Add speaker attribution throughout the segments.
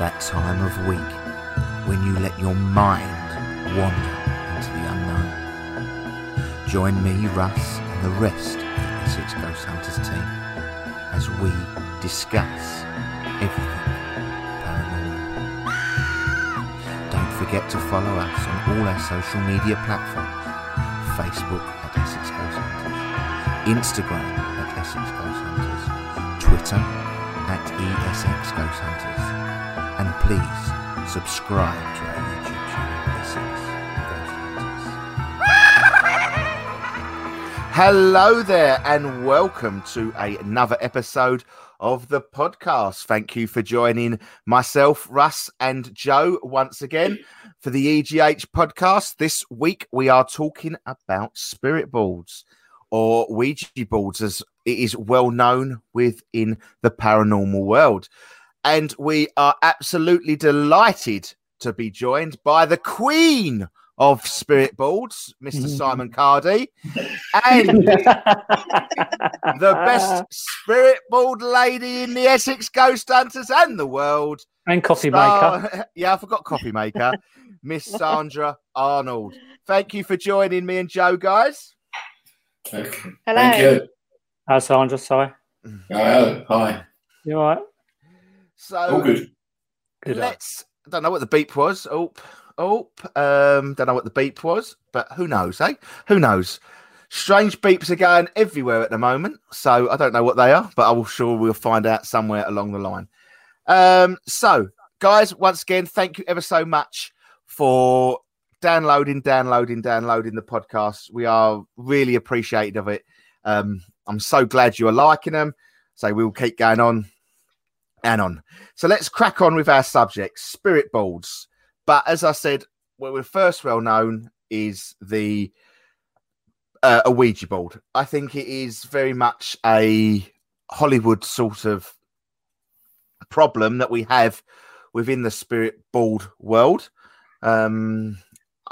Speaker 1: that time of week when you let your mind wander into the unknown. Join me, Russ, and the rest of the Essex Ghost Hunters team as we discuss everything paranormal. Don't forget to follow us on all our social media platforms Facebook at Essex Ghost Hunters, Instagram at Essex Ghost Hunters, Twitter at ESX Ghost Hunters, please subscribe to our YouTube channel, Hello there, and welcome to another episode of the podcast. Thank you for joining myself, Russ, and Joe once again for the EGH podcast. This week we are talking about spirit boards or Ouija boards, as it is well known within the paranormal world. And we are absolutely delighted to be joined by the queen of spirit boards, Mr. Mm-hmm. Simon Cardy, and the best spirit board lady in the Essex Ghost Hunters and the world.
Speaker 2: and coffee
Speaker 1: Star-
Speaker 2: maker.
Speaker 1: yeah, I forgot coffee maker, Miss Sandra Arnold. Thank you for joining me and Joe, guys.
Speaker 3: Okay.
Speaker 4: Hello.
Speaker 3: Thank you.
Speaker 2: Hi, Sandra. Sorry.
Speaker 3: Hello. Hi.
Speaker 2: You all right?
Speaker 1: So
Speaker 3: All good.
Speaker 2: Good.
Speaker 1: let's. I don't know what the beep was. Oh, oh. Um, don't know what the beep was, but who knows, eh? Who knows? Strange beeps are going everywhere at the moment, so I don't know what they are, but I'm sure we'll find out somewhere along the line. Um, so, guys, once again, thank you ever so much for downloading, downloading, downloading the podcast. We are really appreciative of it. Um, I'm so glad you are liking them. So we'll keep going on and on. So let's crack on with our subject, spirit boards. But as I said, what we're first well known is the uh, a Ouija board. I think it is very much a Hollywood sort of problem that we have within the spirit board world. Um,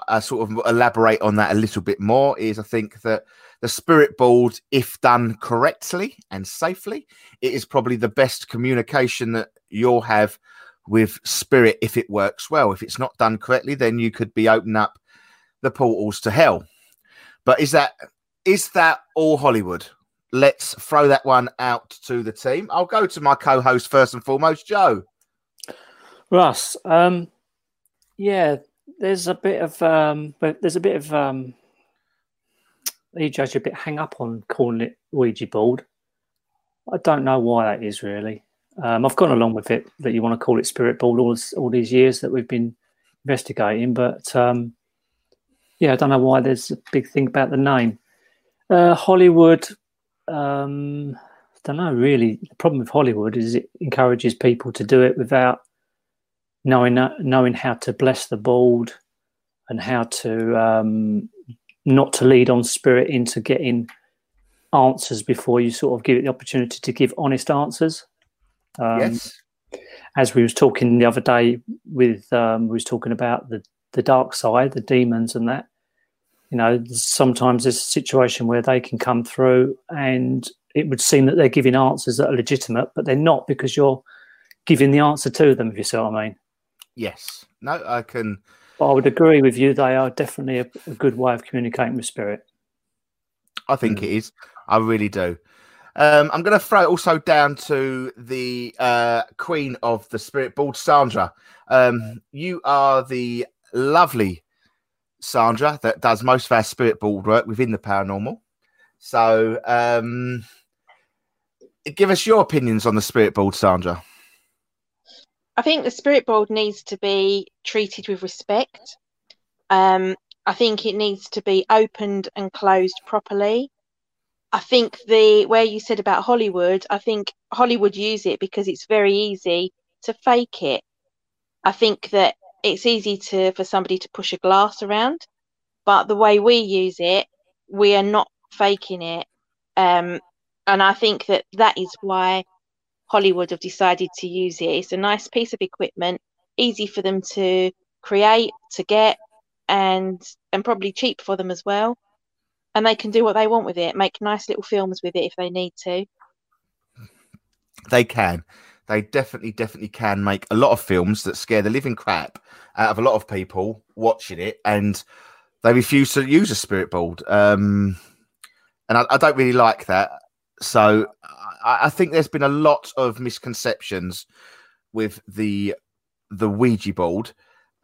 Speaker 1: I sort of elaborate on that a little bit more. Is I think that the spirit board, if done correctly and safely, it is probably the best communication that you'll have with spirit if it works well. If it's not done correctly, then you could be opening up the portals to hell. But is that is that all Hollywood? Let's throw that one out to the team. I'll go to my co-host first and foremost, Joe.
Speaker 2: Russ. Um, yeah, there's a bit of um, but there's a bit of um, you judge a bit hang up on calling it Ouija board. I don't know why that is really. Um, I've gone along with it that you want to call it spirit board all this, all these years that we've been investigating, but um, yeah, I don't know why there's a big thing about the name. Uh, Hollywood. Um, I don't know really. The problem with Hollywood is it encourages people to do it without knowing knowing how to bless the board and how to um, not to lead on spirit into getting answers before you sort of give it the opportunity to give honest answers. Um,
Speaker 1: yes.
Speaker 2: As we was talking the other day with um, we was talking about the the dark side, the demons, and that. You know, sometimes there's a situation where they can come through, and it would seem that they're giving answers that are legitimate, but they're not because you're giving the answer to them. If you see what I mean.
Speaker 1: Yes. No, I can.
Speaker 2: But I would agree with you. They are definitely a, a good way of communicating with spirit.
Speaker 1: I think it is. I really do. Um, I'm going to throw it also down to the uh, queen of the spirit board, Sandra. Um, you are the lovely Sandra that does most of our spirit board work within the paranormal. So, um, give us your opinions on the spirit board, Sandra.
Speaker 4: I think the spirit board needs to be treated with respect. Um, I think it needs to be opened and closed properly. I think the where you said about Hollywood, I think Hollywood use it because it's very easy to fake it. I think that it's easy to for somebody to push a glass around, but the way we use it, we are not faking it. Um, and I think that that is why Hollywood have decided to use it. It's a nice piece of equipment, easy for them to create, to get, and and probably cheap for them as well. And they can do what they want with it, make nice little films with it if they need to.
Speaker 1: They can. they definitely, definitely can make a lot of films that scare the living crap out of a lot of people watching it, and they refuse to use a spirit board. Um, and I, I don't really like that. So I, I think there's been a lot of misconceptions with the the Ouija board.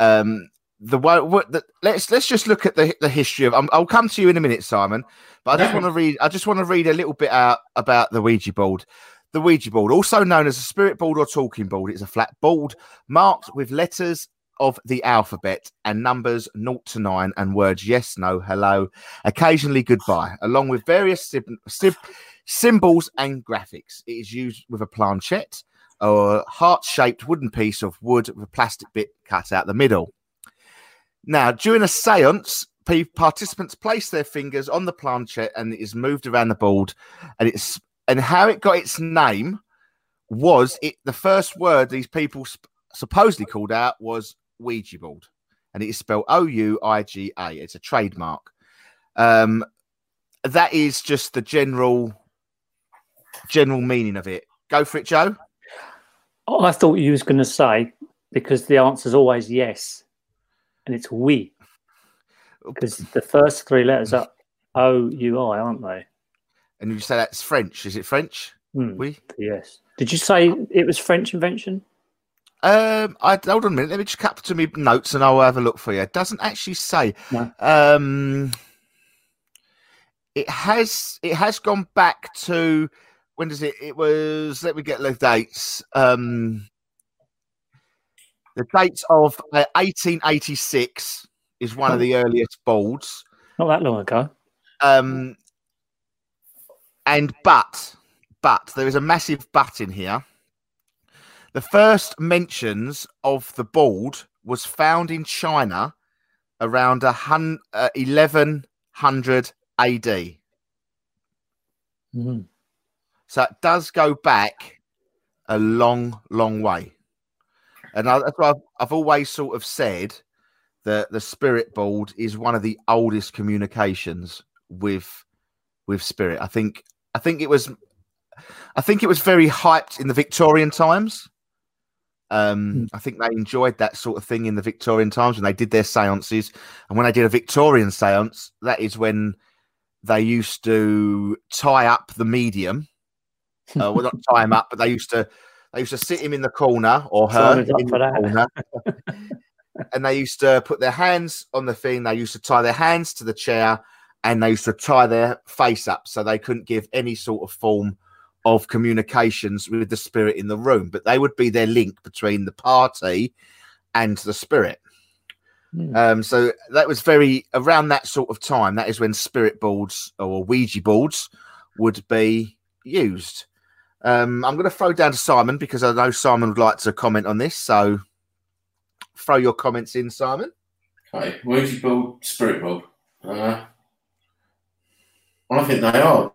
Speaker 1: Um, the what the, let's let's just look at the the history of. Um, I'll come to you in a minute, Simon. But I just want to read. I just want to read a little bit out about the Ouija board. The Ouija board, also known as a spirit board or talking board, is a flat board marked with letters of the alphabet and numbers 0 to 9 and words yes, no, hello, occasionally goodbye, along with various sim- symbols and graphics. It is used with a planchette a heart shaped wooden piece of wood with a plastic bit cut out the middle. Now, during a seance, participants place their fingers on the planchette and it is moved around the board. And it's and how it got its name was it the first word these people sp- supposedly called out was Ouija board, and it is spelled O U I G A. It's a trademark. Um, that is just the general general meaning of it. Go for it, Joe.
Speaker 2: I thought you was going to say because the answer's always yes, and it's we because the first three letters are O U I, aren't they?
Speaker 1: And you say that's French. Is it French?
Speaker 2: Hmm,
Speaker 1: We.
Speaker 2: yes. Did you say it was French invention?
Speaker 1: Um, I hold on a minute. Let me just cap to me notes and I'll have a look for you. It doesn't actually say.
Speaker 2: No.
Speaker 1: Um, it has. It has gone back to when does it? It was. Let me get the dates. Um, the dates of uh, 1886 is one of the earliest boards.
Speaker 2: Not that long ago.
Speaker 1: Um, and but, but there is a massive but in here. The first mentions of the board was found in China around a hun- uh, 1100 AD.
Speaker 2: Mhm.
Speaker 1: So it does go back a long, long way. And I, that's why I've, I've always sort of said that the spirit board is one of the oldest communications with with spirit. I think I think it was I think it was very hyped in the Victorian times. Um, I think they enjoyed that sort of thing in the Victorian times when they did their seances. And when they did a Victorian seance, that is when they used to tie up the medium. Uh, well, not tie him up, but they used to they used to sit him in the corner or her in the corner, and they used to put their hands on the thing. They used to tie their hands to the chair, and they used to tie their face up so they couldn't give any sort of form of communications with the spirit in the room. But they would be their link between the party and the spirit.
Speaker 2: Hmm.
Speaker 1: Um, so that was very around that sort of time. That is when spirit boards or Ouija boards would be used. Um, I'm going to throw down to Simon because I know Simon would like to comment on this. So throw your comments in, Simon.
Speaker 3: Okay, Ouija board, spirit board. Uh, I think they are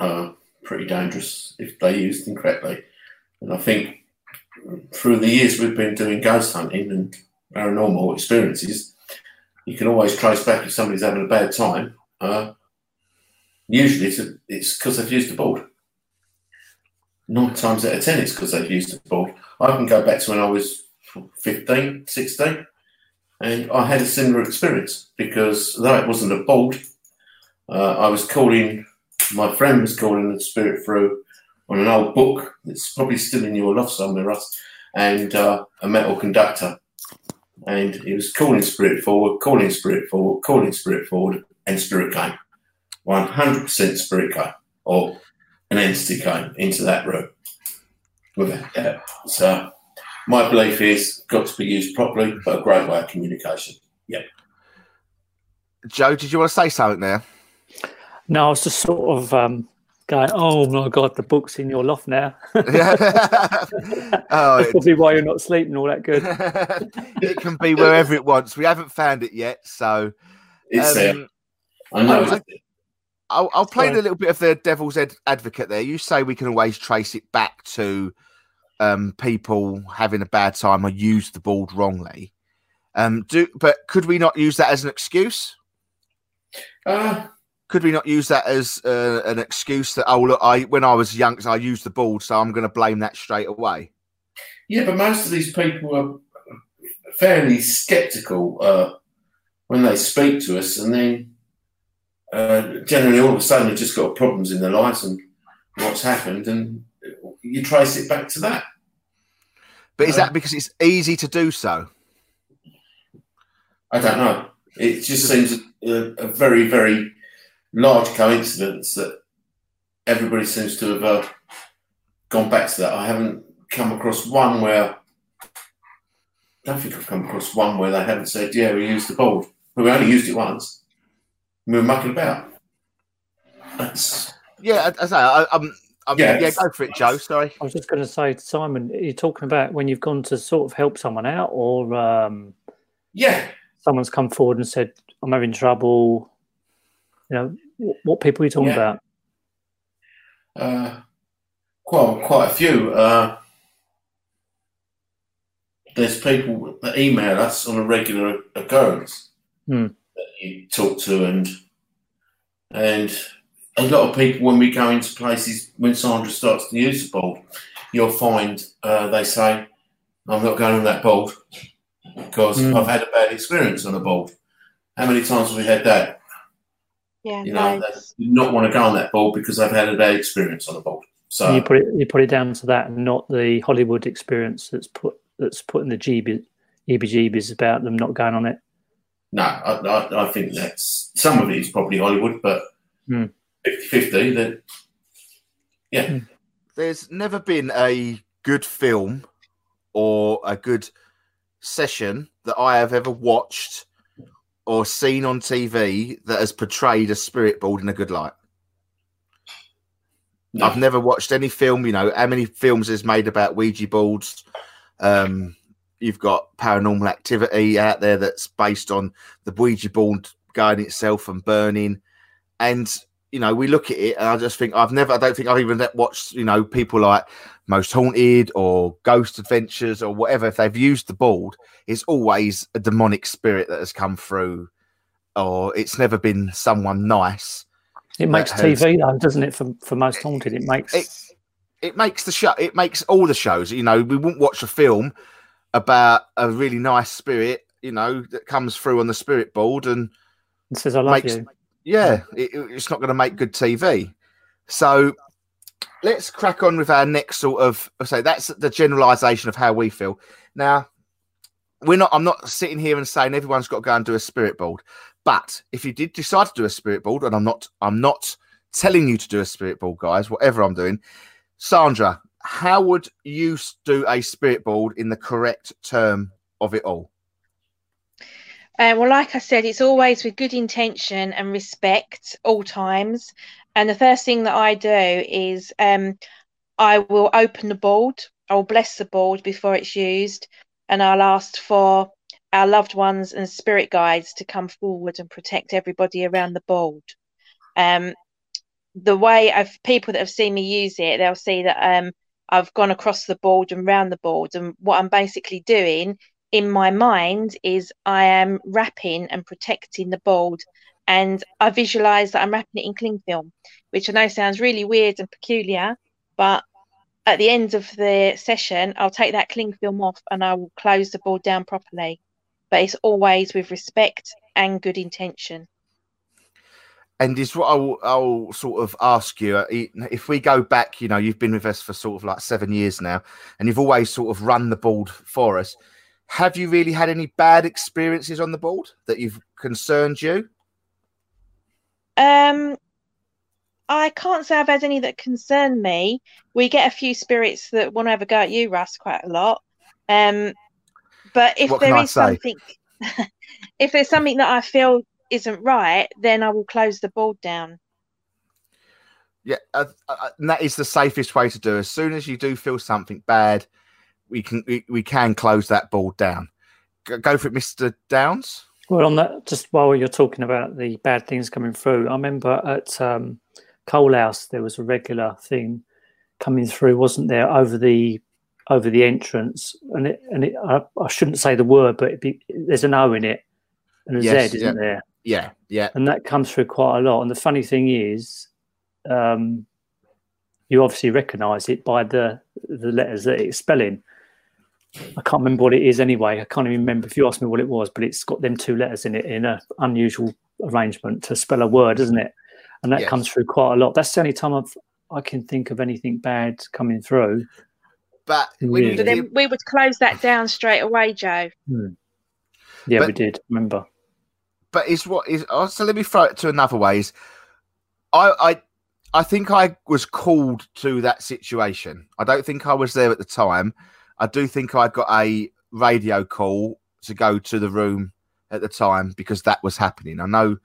Speaker 3: uh, pretty dangerous if they used incorrectly. And I think through the years we've been doing ghost hunting and paranormal experiences, you can always trace back if somebody's having a bad time. Uh, usually it's it's because they've used the board. Nine times out of ten, it's because they've used the board. I can go back to when I was 15, 16 and I had a similar experience because though it wasn't a board, uh, I was calling. My friend was calling the spirit through on an old book that's probably still in your loft somewhere, Russ, and uh, a metal conductor. And he was calling spirit forward, calling spirit forward, calling spirit forward, and spirit came. 100% spirit came, or an entity came into that room. With it. Yeah. So my belief is got to be used properly, but a great way of communication.
Speaker 1: Joe, did you want to say something there?
Speaker 2: No, I was just sort of um, going, oh my God, the book's in your loft now.
Speaker 1: oh,
Speaker 2: That's probably why you're not sleeping all that good.
Speaker 1: it can be wherever it wants. We haven't found it yet, so
Speaker 3: It's there.
Speaker 1: um,
Speaker 3: I know.
Speaker 1: I- I'll, I'll play the little bit of the devil's ad- advocate there. You say we can always trace it back to um, people having a bad time or use the ball wrongly. Um, do but could we not use that as an excuse?
Speaker 3: uh,
Speaker 1: Could we not use that as uh, an excuse that oh look, I when I was young, I used the ball, so I'm going to blame that straight away?
Speaker 3: Yeah, but most of these people are fairly sceptical uh, when they speak to us, and then uh, generally all of a sudden they've just got problems in their lives and what's happened, and you trace it back to that.
Speaker 1: But is
Speaker 3: Uh,
Speaker 1: that because it's easy to do so?
Speaker 3: I don't know. It just seems a, a very, very large coincidence that everybody seems to have uh, gone back to that. I haven't come across one where. I don't think I've come across one where they haven't said, "Yeah, we used the board." But we only used it once. We were mucking about. That's
Speaker 1: Yeah, I, I say, I, I'm, I'm, yeah.
Speaker 3: Yeah.
Speaker 1: go for it, Joe. Sorry.
Speaker 2: I was just going to say, Simon, you're talking about when you've gone to sort of help someone out, or um,
Speaker 3: yeah.
Speaker 2: someone's come forward and said, "I'm having trouble." You know, wh- what people are you talking
Speaker 3: Yeah.
Speaker 2: about?
Speaker 3: Uh, quite quite a few. Uh, there's people that email us on a regular occurrence
Speaker 2: Hmm.
Speaker 3: That you talk to, and and a lot of people when we go into places when Sandra starts to use the board, you'll find uh, they say, "I'm not going on that board because
Speaker 2: Hmm.
Speaker 3: I've had a bad experience on a board." How many times have we had that?
Speaker 4: Yeah,
Speaker 3: You know,
Speaker 4: loads.
Speaker 3: they do not want to go on that board because they've had a bad experience on a board. So
Speaker 2: And you put it you put it down to that, and not the Hollywood experience that's put that's putting the GB, EBGBs about them not going on it.
Speaker 3: No, I, I, I think that's some of it is probably Hollywood, but
Speaker 2: Hmm.
Speaker 3: 50 50, then yeah.
Speaker 1: There's never been a good film or a good session that I have ever watched or seen on TV that has portrayed a spirit board in a good light.
Speaker 3: No.
Speaker 1: I've never watched any film. You know how many films is made about Ouija boards. Um, you've got Paranormal Activity out there that's based on the Ouija board going itself and burning, and you know we look at it and I just think I've never. I don't think I've even watched you know people like Most Haunted or Ghost Adventures or whatever. If they've used the board, it's always a demonic spirit that has come through, or it's never been someone nice
Speaker 2: It makes
Speaker 1: has-
Speaker 2: TV though, doesn't it? For for most haunted, it makes
Speaker 1: it it makes the show it makes all the shows you know we wouldn't watch a film about a really nice spirit you know that comes through on the spirit board and
Speaker 2: it says I love
Speaker 1: makes
Speaker 2: you.
Speaker 1: yeah it, it's not going to make good tv so let's crack on with our next sort of so that's the generalization of how we feel. Now we're not i'm not sitting here and saying everyone's got to go and do a spirit board but if you did decide to do a spirit board and i'm not i'm not telling you to do a spirit board guys whatever i'm doing sandra how would you do a spirit board in the correct term of it all
Speaker 4: Uh, well, like I said, it's always with good intention and respect all times. And the first thing that I do is um, I will open the board, I will bless the board before it's used, and I'll ask for our loved ones and spirit guides to come forward and protect everybody around the board. Um, the way of people that have seen me use it, they'll see that um, I've gone across the board and round the board, and what I'm basically doing in my mind is I am wrapping and protecting the board and I visualize that I'm wrapping it in cling film, which I know sounds really weird and peculiar, but at the end of the session, I'll take that cling film off and I will close the board down properly. But it's always with respect and good intention.
Speaker 1: And is what I'll, I'll sort of ask you uh, if we go back you know you've been with us for sort of like seven years now and you've always sort of run the board for us have you really had any bad experiences on the board that you've concerned you
Speaker 4: Um, I can't say I've had any that concern me. We get a few spirits that want to have a go at you, Russ, quite a lot. Um, but if
Speaker 1: What
Speaker 4: there is something, if there's something that I feel isn't right, then I will close the board down.
Speaker 1: yeah uh, uh, and that is the safest way to do as soon as you do feel something bad we can we, we can close that board down go, go for it mr downs
Speaker 2: Well, on that, just while you're talking about the bad things coming through, I remember at um, Coal House there was a regular thing coming through, wasn't there, over the over the entrance, and it and it, I, I shouldn't say the word, but it'd be, there's an O in it and a Z,
Speaker 1: Yes,
Speaker 2: isn't
Speaker 1: yeah.
Speaker 2: there?
Speaker 1: Yeah yeah
Speaker 2: And that comes through quite a lot. And the funny thing is, um, you obviously recognise it by the the letters that it's spelling. I can't remember what it is anyway. I can't even remember if you asked me what it was, but it's got them two letters in it in an unusual arrangement to spell a word, isn't it? And that
Speaker 1: Yes.
Speaker 2: comes through quite a lot. That's the only time I've I can think of anything bad coming through.
Speaker 1: But when
Speaker 2: Really?
Speaker 4: But then we would close that down straight away, Joe.
Speaker 2: Yeah,
Speaker 1: But-
Speaker 2: we did. Remember?
Speaker 1: But is what is oh, so let me throw it to another way is I I I think I was called to that situation. I don't think I was there at the time. I do think I got a radio call to go to the room at the time because that was happening. I know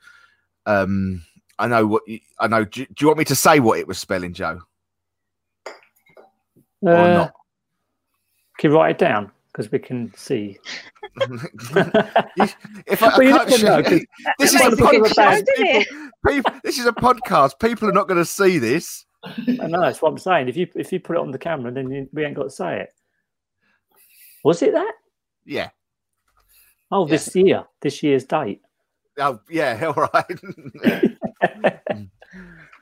Speaker 1: um I know what you, I know do, do you want me to say what it was spelling, Joe? Or
Speaker 2: Uh,
Speaker 1: not?
Speaker 2: Can you write it down because we can see?
Speaker 1: if I, I
Speaker 2: Well, you
Speaker 1: can't
Speaker 2: never know,
Speaker 1: this is a
Speaker 2: be good or
Speaker 1: podcast. People, people, this is a podcast. People are not going to see this.
Speaker 2: I know that's what I'm saying. If you if you put it on the camera, then you, we ain't got to say it. Was it that?
Speaker 1: Yeah.
Speaker 2: Oh, this year, this year's date.
Speaker 1: Oh, yeah. All right.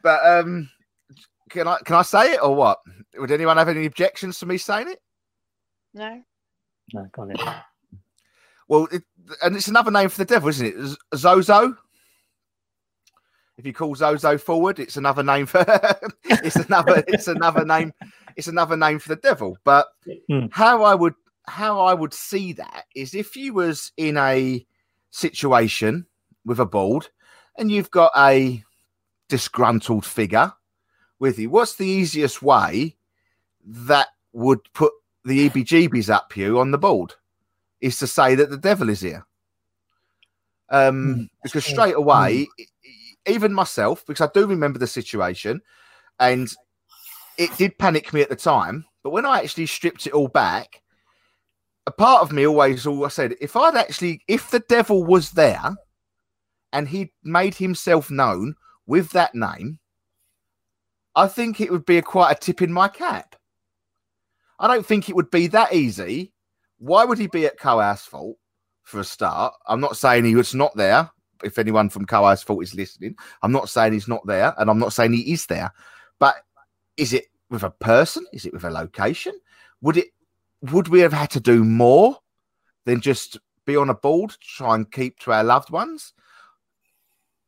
Speaker 1: but um, can I can I say it or what? Would anyone have any objections to me saying it?
Speaker 4: No.
Speaker 2: No, got it.
Speaker 1: Well, it, and it's another name for the devil, isn't it? Zozo. If you call Zozo forward, it's another name for it's another it's another name it's another name for the devil. But
Speaker 2: Hmm.
Speaker 1: how I would how I would see that is if you was in a situation with a board and you've got a disgruntled figure with you, what's the easiest way that would put the EBGBs up you on the board? Is to say that the devil is here. Um, because
Speaker 2: true.
Speaker 1: straight away, e- even myself, because I do remember the situation, and it did panic me at the time. But when I actually stripped it all back, a part of me always, all I said, if I'd actually, if the devil was there, and he made himself known with that name, I think it would be a quite a tip in my cap. I don't think it would be that easy. Why would he be at Coalhouse Fort for a start? I'm not saying he was not there. If anyone from Coalhouse Fort is listening, I'm not saying he's not there, and I'm not saying he is there. But is it with a person? Is it with a location? Would it? Would we have had to do more than just be on a board, to try and keep to our loved ones?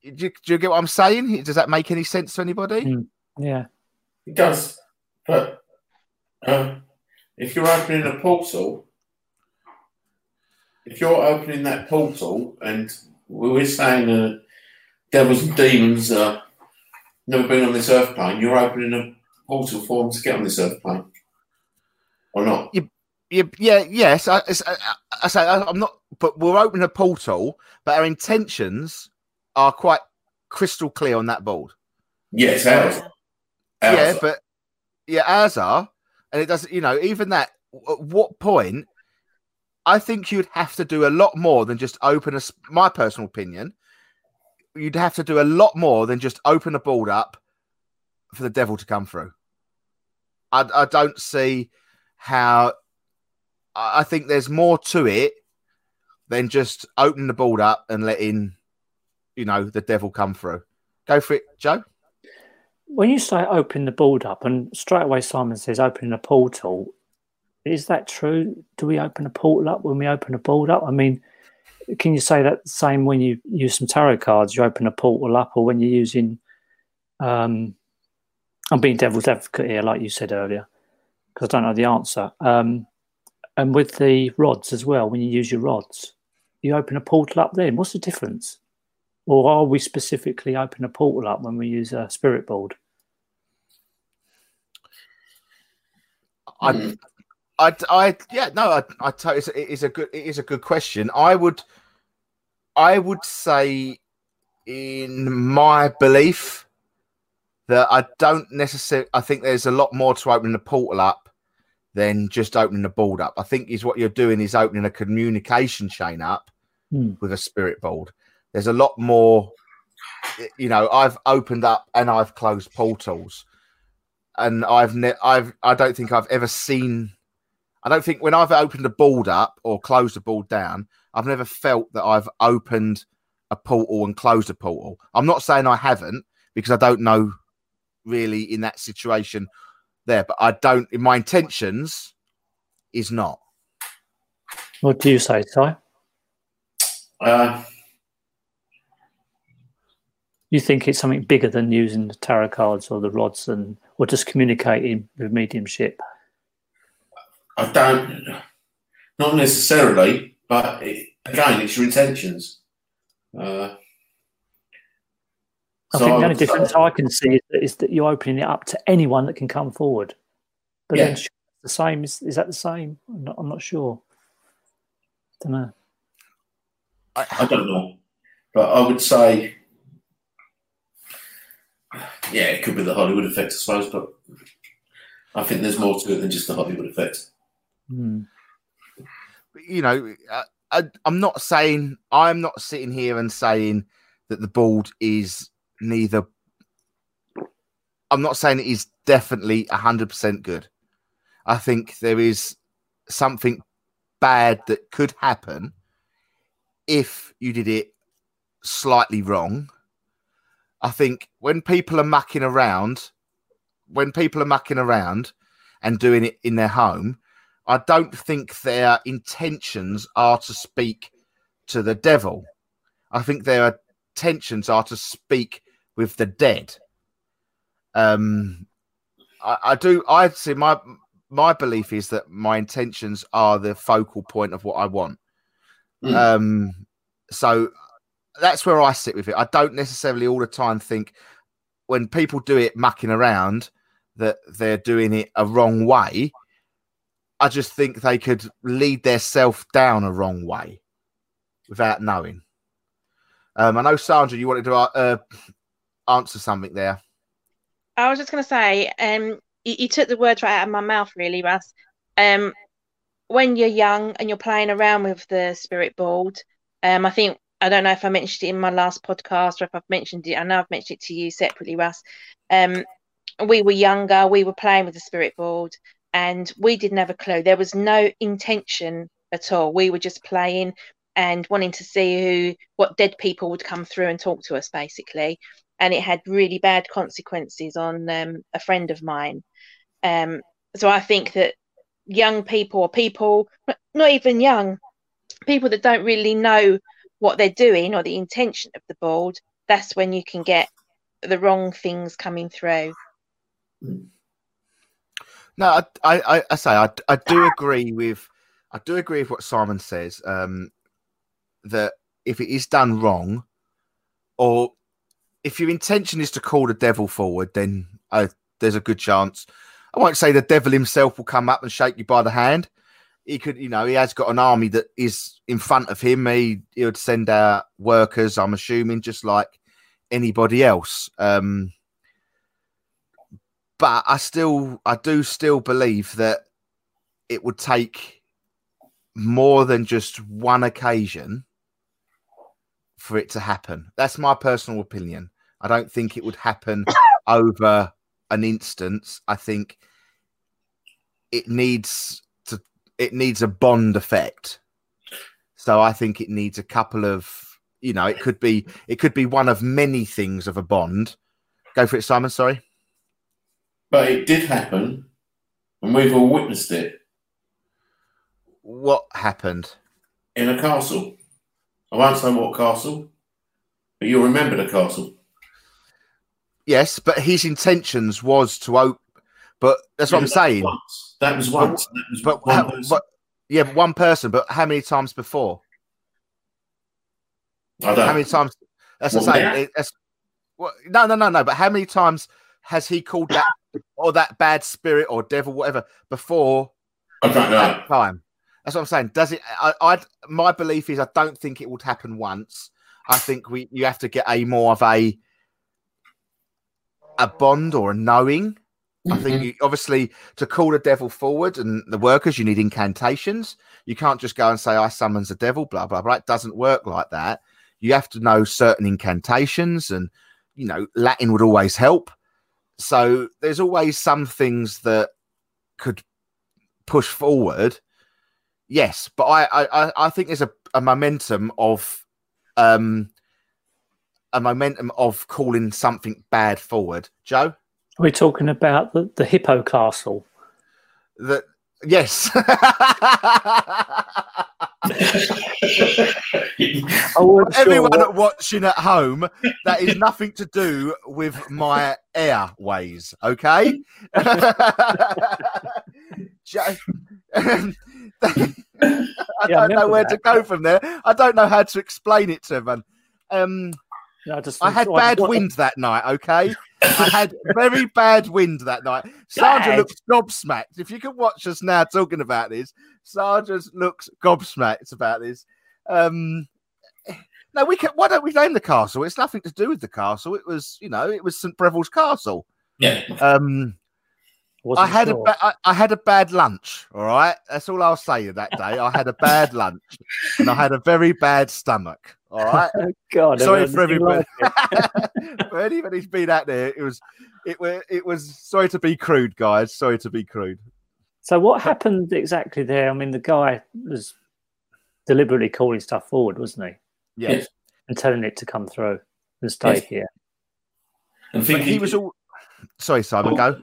Speaker 1: Do you, do you get what I'm saying? Does that make any sense to anybody?
Speaker 2: Mm. Yeah.
Speaker 3: It does. But um, if you're opening a portal, if you're opening that portal and we're saying uh, devils and demons uh, never been on this earth plane, you're opening a portal for them to get on this earth plane. Or not?
Speaker 1: Yeah, yeah, yes. I, I, I say I, I'm not, but we're opening a portal, but our intentions are quite crystal clear on that board.
Speaker 3: Yes, ours.
Speaker 1: Yeah,
Speaker 3: Ours.
Speaker 1: but yeah, ours are, and it doesn't. You know, even that. At what point? I think you'd have to do a lot more than just open a. My personal opinion, you'd have to do a lot more than just open a board up for the devil to come through. I, I don't see how. I think there's more to it than just opening the board up and letting, you know, the devil come through. Go for it, Joe.
Speaker 2: When you say open the board up, and straight away Simon says opening a portal, is that true? Do we open a portal up when we open a board up? I mean, can you say that same when you use some tarot cards? You open a portal up, or when you're using. Um, I'm being devil's advocate here, like you said earlier, because I don't know the answer. Um, and with the rods as well, when you use your rods, you open a portal up then. What's the difference? Or are we specifically open a portal up when we use a spirit board?
Speaker 1: I. I, I, yeah, no, I, I tell you, it's, it is a good, it is a good question. I would, I would say, in my belief, that I don't necessarily. I think there's a lot more to opening the portal up than just opening the board up. I think is what you're doing is opening a communication chain up
Speaker 2: Hmm.
Speaker 1: with a spirit board. There's a lot more. You know, I've opened up and I've closed portals and I've ne- I've I don't think I've ever seen. I don't think when I've opened a board up or closed a board down, I've never felt that I've opened a portal and closed a portal. I'm not saying I haven't because I don't know really in that situation there, but I don't. In my intentions, is not.
Speaker 2: What do you say, Ty?
Speaker 3: Uh,
Speaker 2: You think it's something bigger than using the tarot cards or the rods and or just communicating with mediumship?
Speaker 3: I don't, not necessarily, but it, again, it's your intentions. Uh,
Speaker 2: I
Speaker 3: so
Speaker 2: think the only difference I can see is that, is that you're opening it up to anyone that can come forward. But
Speaker 3: Yeah.
Speaker 2: then the same is, is that the same? I'm not, I'm not sure. Don't know.
Speaker 3: I don't know, but I would say, yeah, it could be the Hollywood effect, I suppose, but I think there's more to it than just the Hollywood effect.
Speaker 2: Hmm.
Speaker 1: you know, I, I, I'm not saying I'm not sitting here and saying that the board is neither. I'm not saying it is definitely 100% good. I think there is something bad that could happen if you did it slightly wrong. I think when people are mucking around, when people are mucking around and doing it in their home, I don't think their intentions are to speak to the devil. I think their intentions are to speak with the dead. Um, I, I do. I see my my belief is that my intentions are the focal point of what I want.
Speaker 3: Mm.
Speaker 1: Um, so that's where I sit with it. I don't necessarily all the time think when people do it mucking around that they're doing it a wrong way. I just think they could lead their self down a wrong way without knowing. Um, I know Sandra, you wanted to uh, answer something there.
Speaker 4: I was just going to say, um, you, you took the words right out of my mouth, really, Russ. Um, when you're young and you're playing around with the spirit board, um, I think I don't know if I mentioned it in my last podcast or if I've mentioned it. I know I've mentioned it to you separately, Russ. Um, we were younger, we were playing with the spirit board, and we didn't have a clue. There was no intention at all. We were just playing and wanting to see who, what dead people would come through and talk to us, basically and it had really bad consequences on um, a friend of mine. Um, so I think that young people or people, not even young, people that don't really know what they're doing or the intention of the board, that's when you can get the wrong things coming through.
Speaker 1: No, I, I, I, I say I, I do agree with, I do agree with what Simon says. Um, that if it is done wrong, or if your intention is to call the devil forward, then uh, there's a good chance. I won't say the devil himself will come up and shake you by the hand. He could, you know, he has got an army that is in front of him. He, he would send out workers, I'm assuming, just like anybody else. Um, but I still, I do still believe that it would take more than just one occasion for it to happen. That's my personal opinion. I don't think it would happen over an instance. I think it needs it needs a bond effect. So I think it needs a couple of you know, it could be it could be one of many things of a bond. Go for it, Simon, sorry.
Speaker 3: But it did happen, and we've all witnessed it
Speaker 1: What happened?
Speaker 3: in a castle. I won't say what castle, but you'll remember the castle.
Speaker 1: Yes, but his intentions was to open but that's what I'm
Speaker 3: Yeah,
Speaker 1: saying.
Speaker 3: Once. That was once. That was
Speaker 1: But,
Speaker 3: one
Speaker 1: how- but yeah, one person, but how many times before?
Speaker 3: I don't.
Speaker 1: How many times? That's the same. that's, well, no, no, no, no. But how many times has he called that or that bad spirit or devil, whatever, before
Speaker 3: I don't know.
Speaker 1: that time? That's what I'm saying. Does it? I, I, my belief is I don't think it would happen once. I think we you have to get a more of a a bond or a knowing. I
Speaker 3: Mm-hmm.
Speaker 1: think you, obviously to call the devil forward and the workers, you need incantations. You can't just go and say, I summons the devil, blah, blah, blah. It doesn't work like that. You have to know certain incantations and, you know, Latin would always help. So there's always some things that could push forward. Yes, but I, I, I- I think there's a, a momentum of, um, a momentum of calling something bad forward. Joe?
Speaker 2: We're talking about the, the Hippo Castle.
Speaker 1: that yes
Speaker 2: I wasn't sure
Speaker 1: Everyone watching at home, that is nothing to do with my airways, okay? Just- I
Speaker 2: Yeah, I
Speaker 1: don't know where
Speaker 2: that.
Speaker 1: to go from there. I don't know how to explain it to them. Um,
Speaker 2: I just
Speaker 1: I had
Speaker 2: what-
Speaker 1: bad
Speaker 2: what-
Speaker 1: wind that night, okay? I had very bad wind that night. Sandra looks gobsmacked. If you can watch us now talking about this, Sandra looks gobsmacked about this. Um, no, we can. Why don't we name the castle? It's nothing to do with the castle. It was, you know, it was St Briavels castle.
Speaker 3: yeah.
Speaker 1: Um, I had
Speaker 2: sure.
Speaker 1: a ba- I, I had a bad lunch. All right, that's all I'll say that day. I had a bad lunch, and I had a very bad stomach. All right.
Speaker 2: Oh, God,
Speaker 1: Sorry for everybody.
Speaker 2: like
Speaker 1: for anybody who's been out there, it was, it was, it was. Sorry to be crude, guys. Sorry to be crude.
Speaker 2: So what happened exactly there? I mean, the guy was deliberately calling stuff forward, wasn't he,
Speaker 1: Yeah,
Speaker 3: Yes.
Speaker 2: and telling it to come through and stay
Speaker 3: Yes.
Speaker 2: here.
Speaker 3: I think
Speaker 1: but he was all. Sorry, Simon.
Speaker 3: Oh.
Speaker 1: Go.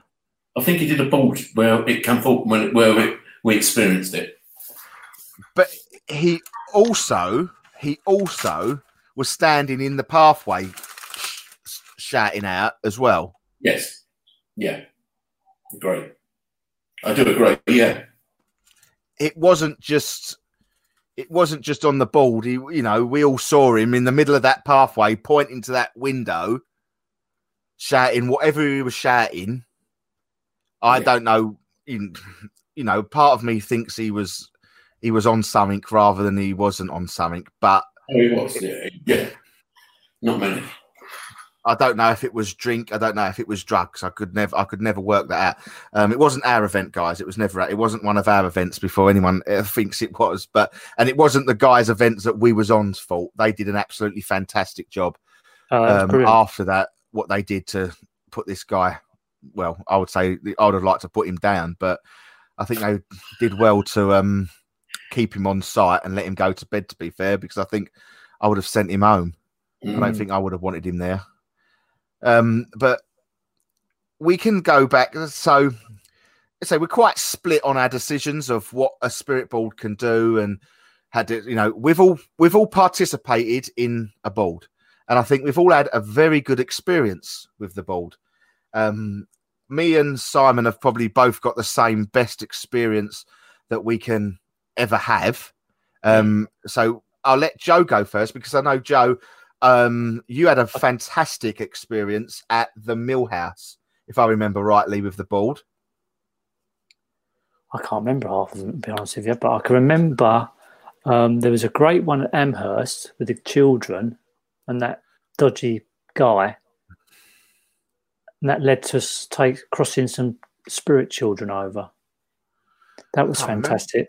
Speaker 3: I think he did a board where it came forward when it, where it, we experienced it.
Speaker 1: But he also, he also was standing in the pathway, sh- shouting out as well.
Speaker 3: Yes. Yeah. Agree. I do agree. Yeah.
Speaker 1: It wasn't just. It wasn't just on the board. He, you know, we all saw him in the middle of that pathway, pointing to that window, shouting whatever he was shouting. I
Speaker 3: Yeah.
Speaker 1: don't know. You, you know, part of me thinks he was he was on something rather than he wasn't on something. But
Speaker 3: Oh, he was. Yeah. Yeah. Not many.
Speaker 1: I don't know if it was drink. I don't know if it was drugs. I could never. I could never work that out. Um, it wasn't our event, guys. It was never. It wasn't one of our events before anyone uh, thinks it was. But and it wasn't the guys' events that we was on's fault. They did an absolutely fantastic job.
Speaker 2: Oh,
Speaker 1: Um, after that, what they did to put this guy. Well, I would say I would have liked to put him down, but I think they did well to um, keep him on site and let him go to bed. To be fair, because I think I would have sent him home. I don't
Speaker 3: Mm.
Speaker 1: think I would have wanted him there. Um, but we can go back. So, so we're quite split on our decisions of what a spirit board can do, and had to, you know, we've all we've all participated in a board, and I think we've all had a very good experience with the board. Um, me and Simon have probably both got the same best experience that we can ever have. Um, so I'll let Joe go first because I know Joe, um, you had a fantastic experience at the Mill House, if I remember rightly, with the board.
Speaker 2: I can't remember half of them, to be honest with you, but I can remember um, there was a great one at Amherst with the children and that dodgy guy. And that led to us take crossing some spirit children over. That was fantastic.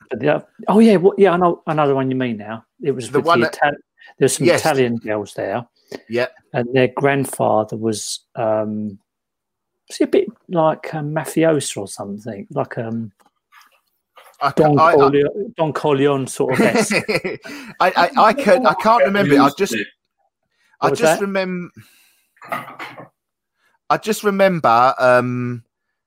Speaker 2: Oh yeah, what, yeah, I know another one you mean now. It was
Speaker 1: The
Speaker 2: with
Speaker 1: one
Speaker 2: the
Speaker 1: that-
Speaker 2: Itali- there was some
Speaker 1: Yes.
Speaker 2: Italian girls there,
Speaker 1: Yeah,
Speaker 2: and their grandfather was um, was a bit like a mafioso or something, like um,
Speaker 1: I,
Speaker 2: Don,
Speaker 1: I, I,
Speaker 2: Don Corleone sort of.
Speaker 1: I, I, I, can, I can't remember. I just, I just remember. I just remember. Um,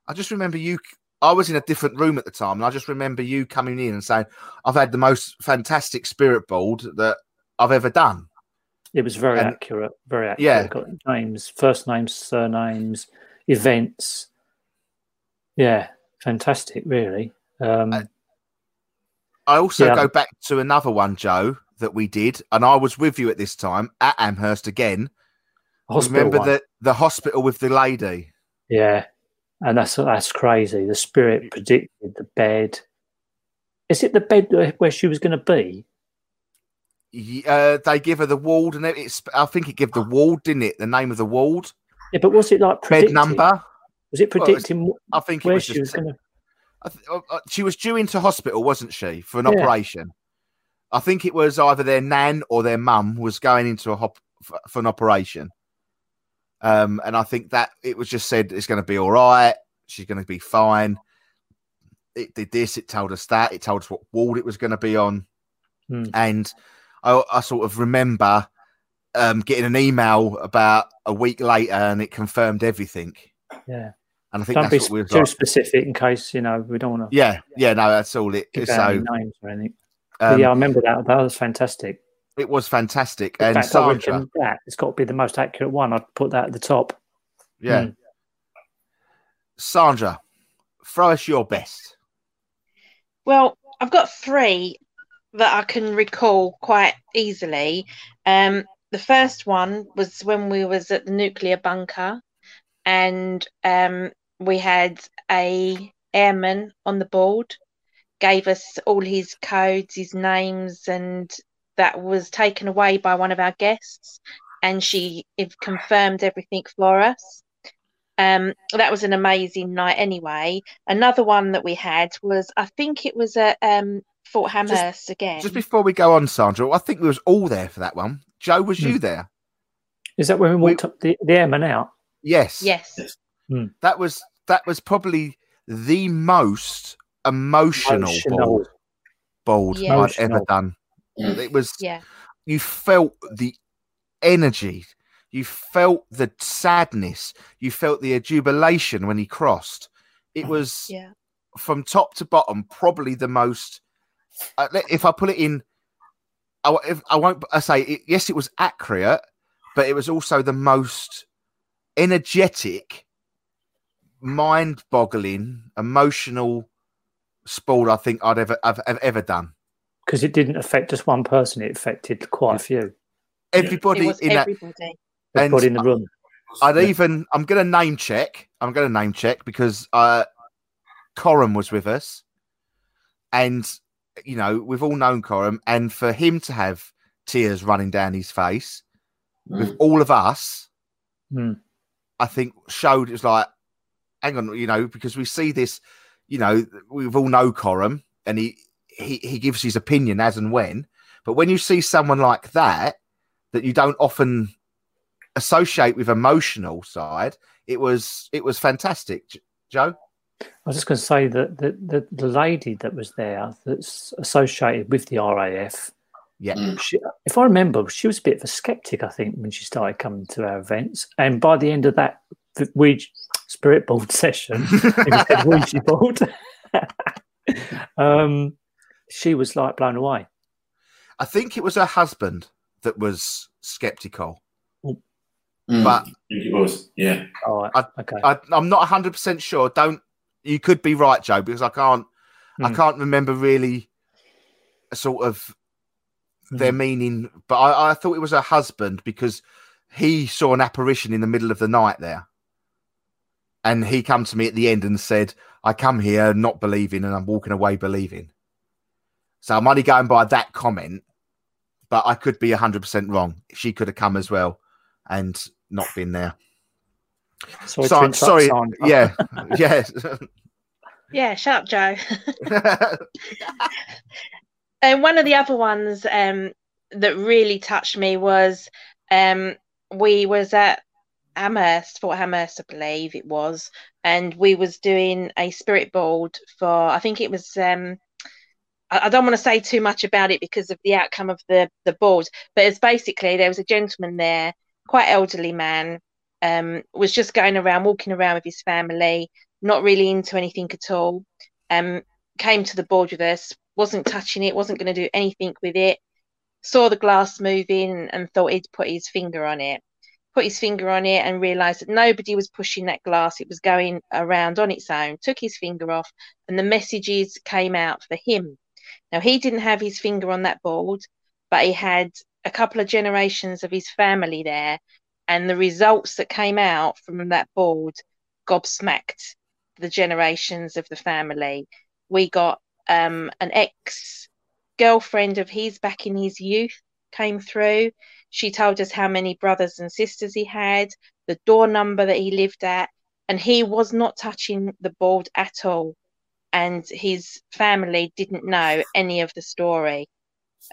Speaker 1: I just remember you. I was in a different room at the time, and I just remember you coming in and saying, "I've had the most fantastic spirit board that I've ever done."
Speaker 2: It was very
Speaker 1: And-
Speaker 2: accurate, very accurate.
Speaker 1: Yeah.
Speaker 2: Got names, first names, surnames, events. Yeah, fantastic, really. Um,
Speaker 1: I also
Speaker 2: Yeah.
Speaker 1: go back to another one, Joe, that we did, and I was with you at this time at Amherst again.
Speaker 2: Hospital
Speaker 1: remember
Speaker 2: one.
Speaker 1: the the hospital with the lady?
Speaker 2: Yeah, and that's that's crazy. The spirit predicted the bed. Is it the bed where- she was going to be?
Speaker 1: Uh, they give her the ward, and it's. I think it gave the ward, didn't it? The name of the ward,
Speaker 2: Yeah, but was it like
Speaker 1: bed number.
Speaker 2: Was it
Speaker 1: Well,
Speaker 2: predicting wh-
Speaker 1: I think it
Speaker 2: where
Speaker 1: was
Speaker 2: she
Speaker 1: just.
Speaker 2: was going to?
Speaker 1: Th- uh, uh, she was due into hospital, wasn't she, for an
Speaker 2: Yeah.
Speaker 1: operation? I think it was either their nan or their mum was going into a hop for, for an operation. Um, and I think that it was just said it's going to be all right. She's going to be fine. It did this. It told us that. It told us what ward it was going to be on.
Speaker 2: Hmm.
Speaker 1: And I, I sort of remember um, getting an email about a week later, and it confirmed everything.
Speaker 2: Yeah,
Speaker 1: And I think
Speaker 2: don't be
Speaker 1: that's what we
Speaker 2: too
Speaker 1: like.
Speaker 2: specific in case you know we don't want to
Speaker 1: Yeah, yeah, no, that's all it
Speaker 2: give
Speaker 1: is.
Speaker 2: out
Speaker 1: So
Speaker 2: names or anything.
Speaker 1: Um,
Speaker 2: yeah, I remember that. That was fantastic.
Speaker 1: It was fantastic.
Speaker 2: In
Speaker 1: and
Speaker 2: fact, I
Speaker 1: Sandra,
Speaker 2: that it's got to be the most accurate one. I'd put that at the top.
Speaker 1: yeah,
Speaker 2: Mm.
Speaker 1: Sandra, throw us your best.
Speaker 4: Well, I've got three that I can recall quite easily. Um, the first one was when we was at the nuclear bunker, and um, we had a airman on the board, gave us all his codes, his names, and that was taken away by one of our guests, and she confirmed everything for us. Um, that was an amazing night anyway. Another one that we had was, I think it was at um, Fort Amherst again.
Speaker 1: Just before we go on, Sandra, I think we was all there for that one. Joe, was you there?
Speaker 2: Is that when we
Speaker 1: We-
Speaker 2: walked up the, the airman out?
Speaker 1: Yes.
Speaker 4: yes.
Speaker 1: That was that was probably the most emotional,
Speaker 2: Emotional.
Speaker 1: bald, bald
Speaker 4: Yeah.
Speaker 1: I've ever done.
Speaker 3: Mm.
Speaker 1: It was
Speaker 4: Yeah.
Speaker 1: you felt the energy, you felt the sadness, you felt the jubilation when he crossed. It was
Speaker 4: Yeah.
Speaker 1: from top to bottom probably the most. Uh, if I put it in, I, w- if, I won't. I say it, yes, it was accurate, but it was also the most energetic, mind-boggling, emotional sport I think I'd ever I've, I've ever done.
Speaker 2: Because it didn't affect just one person, it affected quite a few.
Speaker 1: Everybody
Speaker 4: It was
Speaker 1: in that
Speaker 4: everybody.
Speaker 2: Everybody in the room.
Speaker 1: I'd
Speaker 3: Yeah.
Speaker 1: even I'm gonna name check. I'm gonna name check because uh Coram was with us. And you know, we've all known Coram, and for him to have tears running down his face with
Speaker 3: Mm.
Speaker 1: all of us,
Speaker 2: Mm.
Speaker 1: I think showed it's like, hang on, you know, because we see this, you know, we've all know Coram and he he he gives his opinion as and when. But when you see someone like that, that you don't often associate with emotional side, it was it was fantastic. J- Joe,
Speaker 2: I was just going to say that the, the, the lady that was there that's associated with the RAF,
Speaker 1: yeah,
Speaker 3: Mm.
Speaker 2: she, if I remember, she was a bit of a skeptic, I think, when she started coming to our events. And by the end of that the Ouija spirit board session, it was Ouija board, um, she was like blown away.
Speaker 1: I think it was her husband that was skeptical.
Speaker 3: Mm.
Speaker 1: But-
Speaker 3: I think it was, yeah.
Speaker 2: All right.
Speaker 1: I-
Speaker 2: okay.
Speaker 1: I, I'm not 100 percent sure. Don't you could be right, Joe, because I can't I
Speaker 2: Hmm.
Speaker 1: can't remember really sort of their
Speaker 2: Hmm.
Speaker 1: meaning, but I, I thought it was her husband because he saw an apparition in the middle of the night there. And he come to me at the end and said, I come here not believing and I'm walking away believing. So I'm only going by that comment, but I could be 100% wrong. She could have come as well and not been there.
Speaker 2: sorry, to
Speaker 1: So-
Speaker 2: interrupt,
Speaker 1: sorry.
Speaker 2: Sandra.
Speaker 1: Yeah. yes.
Speaker 4: Yeah, shut up, Joe. And one of the other ones um, that really touched me was um, we was at Amherst, Fort Amherst, I believe it was, and we was doing a spirit board for. I think it was. Um, I, don't want to say too much about it because of the outcome of the the board, but it's basically there was a gentleman there, quite elderly man, um, was just going around, walking around with his family, not really into anything at all. Um, came to the board with us, wasn't touching it, wasn't going to do anything with it. Saw the glass moving and thought he'd put his finger on it. Put his finger on it and realised that nobody was pushing that glass. It was going around on its own. Took his finger off, and the messages came out for him. Now he didn't have his finger on that board, but he had a couple of generations of his family there, and the results that came out from that board gobsmacked the generations of the family. We got um, an ex girlfriend of his back in his youth came through. She told us how many brothers and sisters he had, the door number that he lived at, and he was not touching the board at all. And his family didn't know any of the story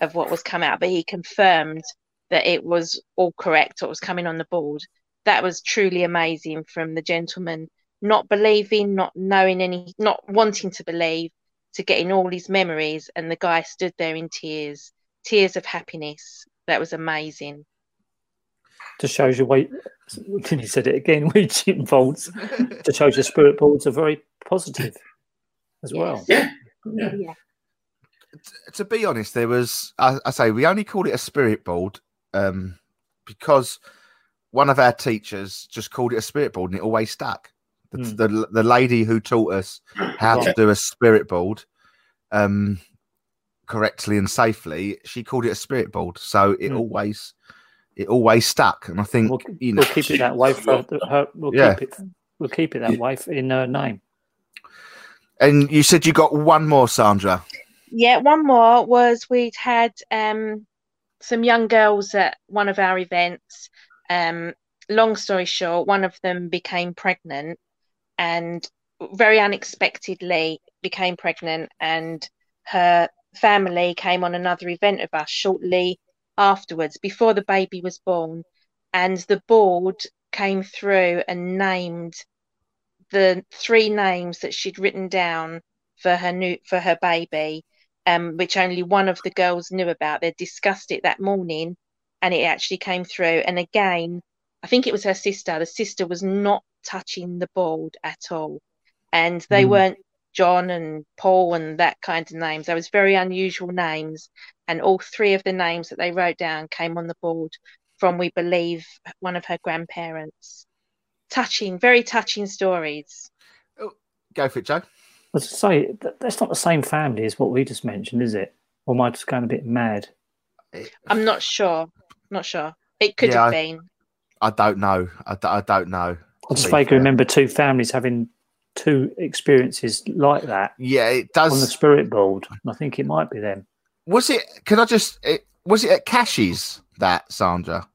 Speaker 4: of what was come out, but he confirmed that it was all correct, what was coming on the board. That was truly amazing from the gentleman, not believing, not knowing any, not wanting to believe, to getting all his memories. And the guy stood there in tears, tears of happiness. That was amazing.
Speaker 2: Just shows you why. He said it again, which involves just shows your spirit boards are very positive as well.
Speaker 3: Yeah.
Speaker 4: Yeah.
Speaker 1: to be honest, there was I, I say we only called it a spirit board um, because one of our teachers just called it a spirit board and it always stuck. The,
Speaker 2: Hmm.
Speaker 1: the, the lady who taught us how to do a spirit board um, correctly and safely, she called it a spirit board, so it
Speaker 2: Hmm.
Speaker 1: always it always stuck. And I think
Speaker 2: We'll,
Speaker 1: you know,
Speaker 2: we'll keep it that way for her. We'll
Speaker 1: Yeah.
Speaker 2: keep it. We'll keep it that way in her name.
Speaker 1: And you said you got one more, Sandra.
Speaker 4: Yeah, one more was we'd had um, some young girls at one of our events. Um, long story short, one of them became pregnant and very unexpectedly became pregnant, and her family came on another event of us shortly afterwards, before the baby was born. And the board came through and named the three names that she'd written down for her new for her baby um, which only one of the girls knew about. They discussed it that morning and it actually came through. And again, I think it was her sister. The sister was not touching the board at all. And they
Speaker 2: Mm.
Speaker 4: weren't John and Paul and that kind of names. They was very unusual names. And all three of the names that they wrote down came on the board from, we believe, one of her grandparents. Touching, very touching stories.
Speaker 1: Oh, go for it, Joe.
Speaker 2: As I say, that's not the same family as what we just mentioned, is it? Or am I just going a bit mad?
Speaker 4: Eh, I'm not sure. Not sure. It could
Speaker 1: Yeah,
Speaker 4: have
Speaker 1: I-
Speaker 4: been.
Speaker 1: I don't know. I, d- I don't know.
Speaker 2: I just vaguely remember two families having two experiences like that
Speaker 1: Yeah, it does
Speaker 2: on the spirit board. I think it might be them.
Speaker 1: Was it? Can I just? It, was it at Cash's that Sandra?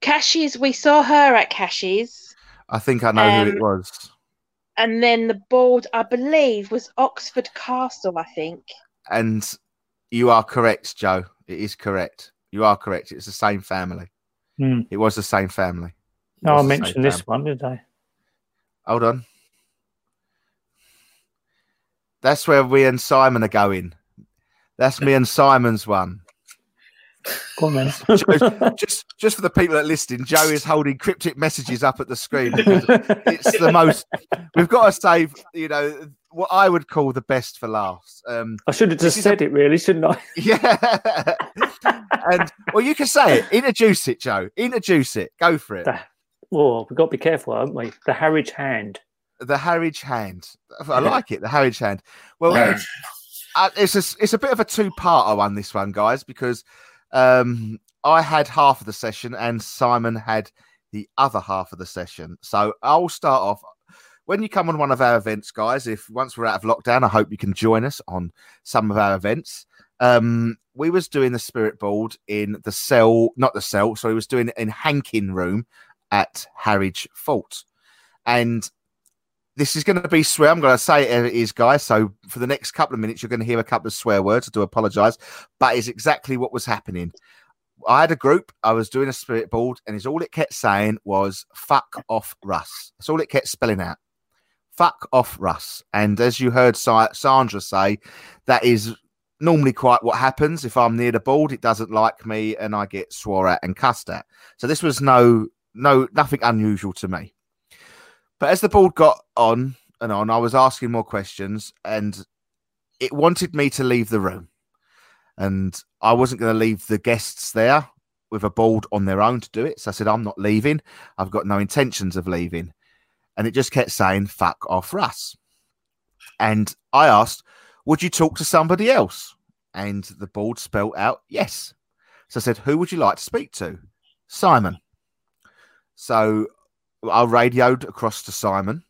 Speaker 4: Cashies, we saw her at Cashies,
Speaker 1: I think I know who it
Speaker 4: Um,
Speaker 1: was.
Speaker 4: and then the board, I believe, was Oxford Castle. I think.
Speaker 1: And you are correct, Joe. It is correct. You are correct. It's the same family.
Speaker 2: Hmm.
Speaker 1: It was the same family. It
Speaker 2: No, I
Speaker 1: was the
Speaker 2: mentioned this
Speaker 1: family.
Speaker 2: one, did I?
Speaker 1: Hold on. That's where we and Simon are going. That's me and Simon's one.
Speaker 2: Go on then.
Speaker 1: Just, just for the people that are listening, Joe is holding cryptic messages up at the screen. it's the most. We've got to save, you know, what I would call the best for last. Um,
Speaker 2: I should have just
Speaker 1: This is a-
Speaker 2: said it, really, shouldn't I?
Speaker 1: yeah. and well, you can say it. Introduce it, Joe. Introduce it. Go for it.
Speaker 2: The- Oh, we've got to be careful, haven't we? The Harwich hand.
Speaker 1: The Harwich hand. I like it. The Harwich hand. Well,
Speaker 3: Marriage.
Speaker 1: uh, it's a it's a bit of a two parter one. This one, guys, because um, I had half of the session and Simon had the other half of the session. So I'll start off. When you come on one of our events, guys, if once we're out of lockdown, I hope you can join us on some of our events. Um, we was doing the spirit board in the cell, not the cell. So he was doing it in Hankin room at Harwich Fort, and this is going to be swear. I'm going to say it is, guys. So for the next couple of minutes, you're going to hear a couple of swear words. I do apologise, but it's exactly what was happening. I had a group. I was doing a spirit board, and it's all it kept saying was "fuck off, Russ." That's all it kept spelling out. Fuck off, Russ. And as you heard Sa- Sandra say, that is normally quite what happens if I'm near the board. It doesn't like me, and I get swore at and cussed at. So this was no, no, nothing unusual to me. But as the board got on and on, I was asking more questions, and it wanted me to leave the room. And I wasn't going to leave the guests there with a board on their own to do it. So I said, I'm not leaving. I've got no intentions of leaving. And it just kept saying, fuck off, Russ. And I asked, would you talk to somebody else? And the board spelled out, yes. So I said, who would you like to speak to? Simon. So I radioed across to Simon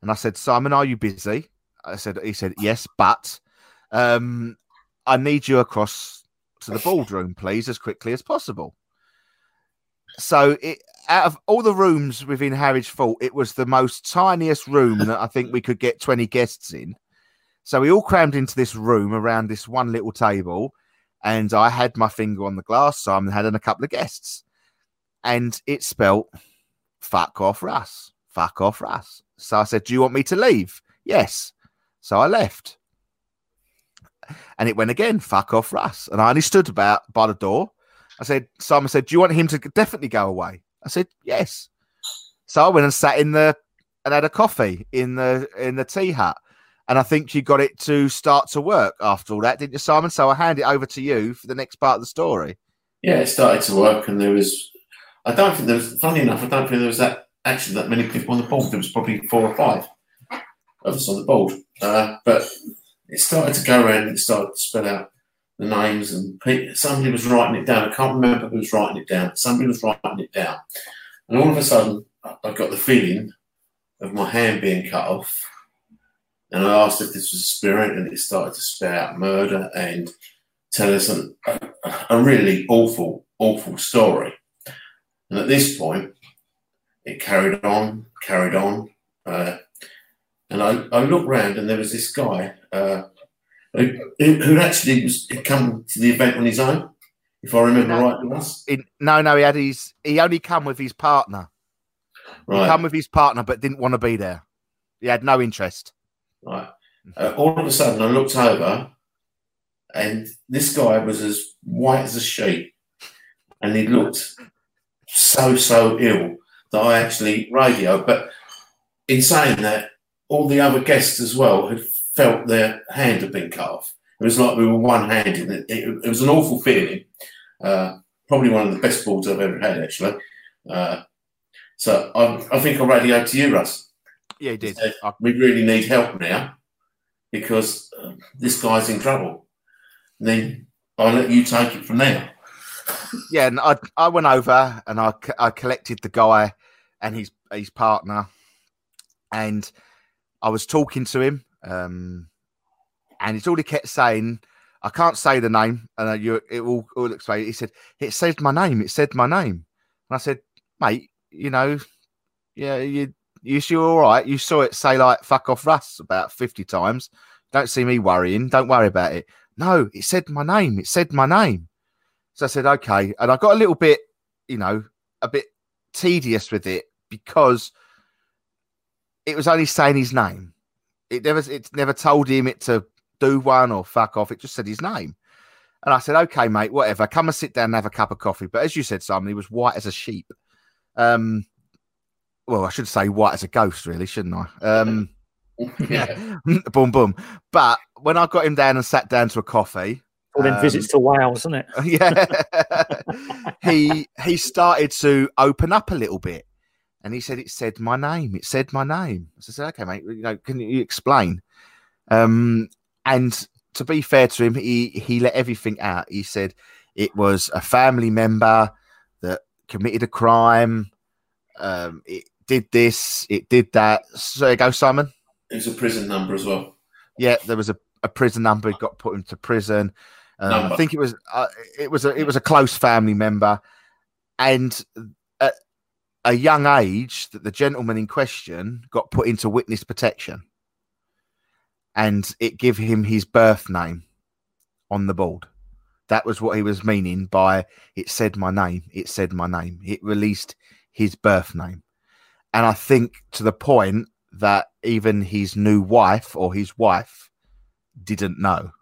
Speaker 1: and I said, Simon, are you busy? I said, he said, yes, but um, I need you across to the boardroom, please, as quickly as possible. So it, out of all the rooms within Harwich Fort, it was the most tiniest room that I think we could get 20 guests in. So we all crammed into this room around this one little table, and I had my finger on the glass. Simon had a couple of guests, and it spelt fuck off Russ, fuck off Russ. So I said, Do you want me to leave? Yes. So I left. And it went again, fuck off Russ. And I only stood about by the door. I said, Simon said, Do you want him to definitely go away? I said, Yes. So I went and sat in the and had a coffee in the in the tea hut. And I think you got it to start to work after all that, didn't you, Simon? So I hand it over to you for the next part of the story.
Speaker 3: Yeah, it started to work, and there was. I don't think there was. Funny enough, I don't think there was that actually that many people on the board. There was probably four or five of us on the board, uh, but it started to go around. It started to spell out the names, and pe- somebody was writing it down. I can't remember who was writing it down. Somebody was writing it down, and all of a sudden, I got the feeling of my hand being cut off. And I asked if this was a spirit, and it started to spell out murder and tell us an, a, a really awful, awful story. And at this point, it carried on, carried on. Uh, and I, I looked round, and there was this guy uh, who, who actually was had come to the event on his own, if I remember
Speaker 1: No.
Speaker 3: right. Was
Speaker 1: In, no, no, he had his. He only come with his partner. He come with his partner, but didn't want to be there. He had no interest.
Speaker 3: right. Uh, all of a sudden, I looked over, and this guy was as white as a sheet, and he looked so so ill that I actually radioed. But in saying that, all the other guests as well had felt their hand had been cut off. It was like we were one-handed. It, it, it was an awful feeling. Uh, probably one of the best balls I've ever had, actually. Uh, so I, I think I radioed to you, Russ.
Speaker 1: Yeah, he did.
Speaker 3: Said,
Speaker 1: I-
Speaker 3: we really need help now because uh, this guy's in trouble. And then I'll let you take it from there.
Speaker 1: yeah, and I I went over and I I collected the guy and his his partner, and I was talking to him, um, and it's all he kept saying. I can't say the name, and uh, you it will it will explain. He said it said my name. It said my name, and I said, mate, you know, yeah, you you sure all right? You saw it say like "fuck off, Russ" about fifty times. Don't see me worrying. Don't worry about it. No, it said my name. It said my name. So I said, okay. And I got a little bit, you know, a bit tedious with it because it was only saying his name. It never it never told him it to do one or fuck off. It just said his name. And I said, okay, mate, whatever. Come and sit down and have a cup of coffee. But as you said, Simon, he was white as a sheep. Um, well, I should say white as a ghost, really, shouldn't I? Um,
Speaker 3: yeah.
Speaker 1: boom, boom. But when I got him down and sat down to a coffee,
Speaker 2: All them
Speaker 1: Um,
Speaker 2: visits to Wales, isn't it?
Speaker 1: yeah, he he started to open up a little bit, and he said, "It said my name. It said my name." So I said, "Okay, mate. You know, can you explain?" Um, and to be fair to him, he he let everything out. He said it was a family member that committed a crime. Um, it did this. It did that. So there you go, Simon.
Speaker 3: It was a prison number as well.
Speaker 1: Yeah, there was a, a prison number. He got put into prison. Um, I think it was uh, it was a it was a close family member, and a young age that the gentleman in question got put into witness protection, and it gave him his birth name on the board. That was what he was meaning by it said my name. It said my name. It released his birth name, and I think to the point that even his new wife or his wife didn't know.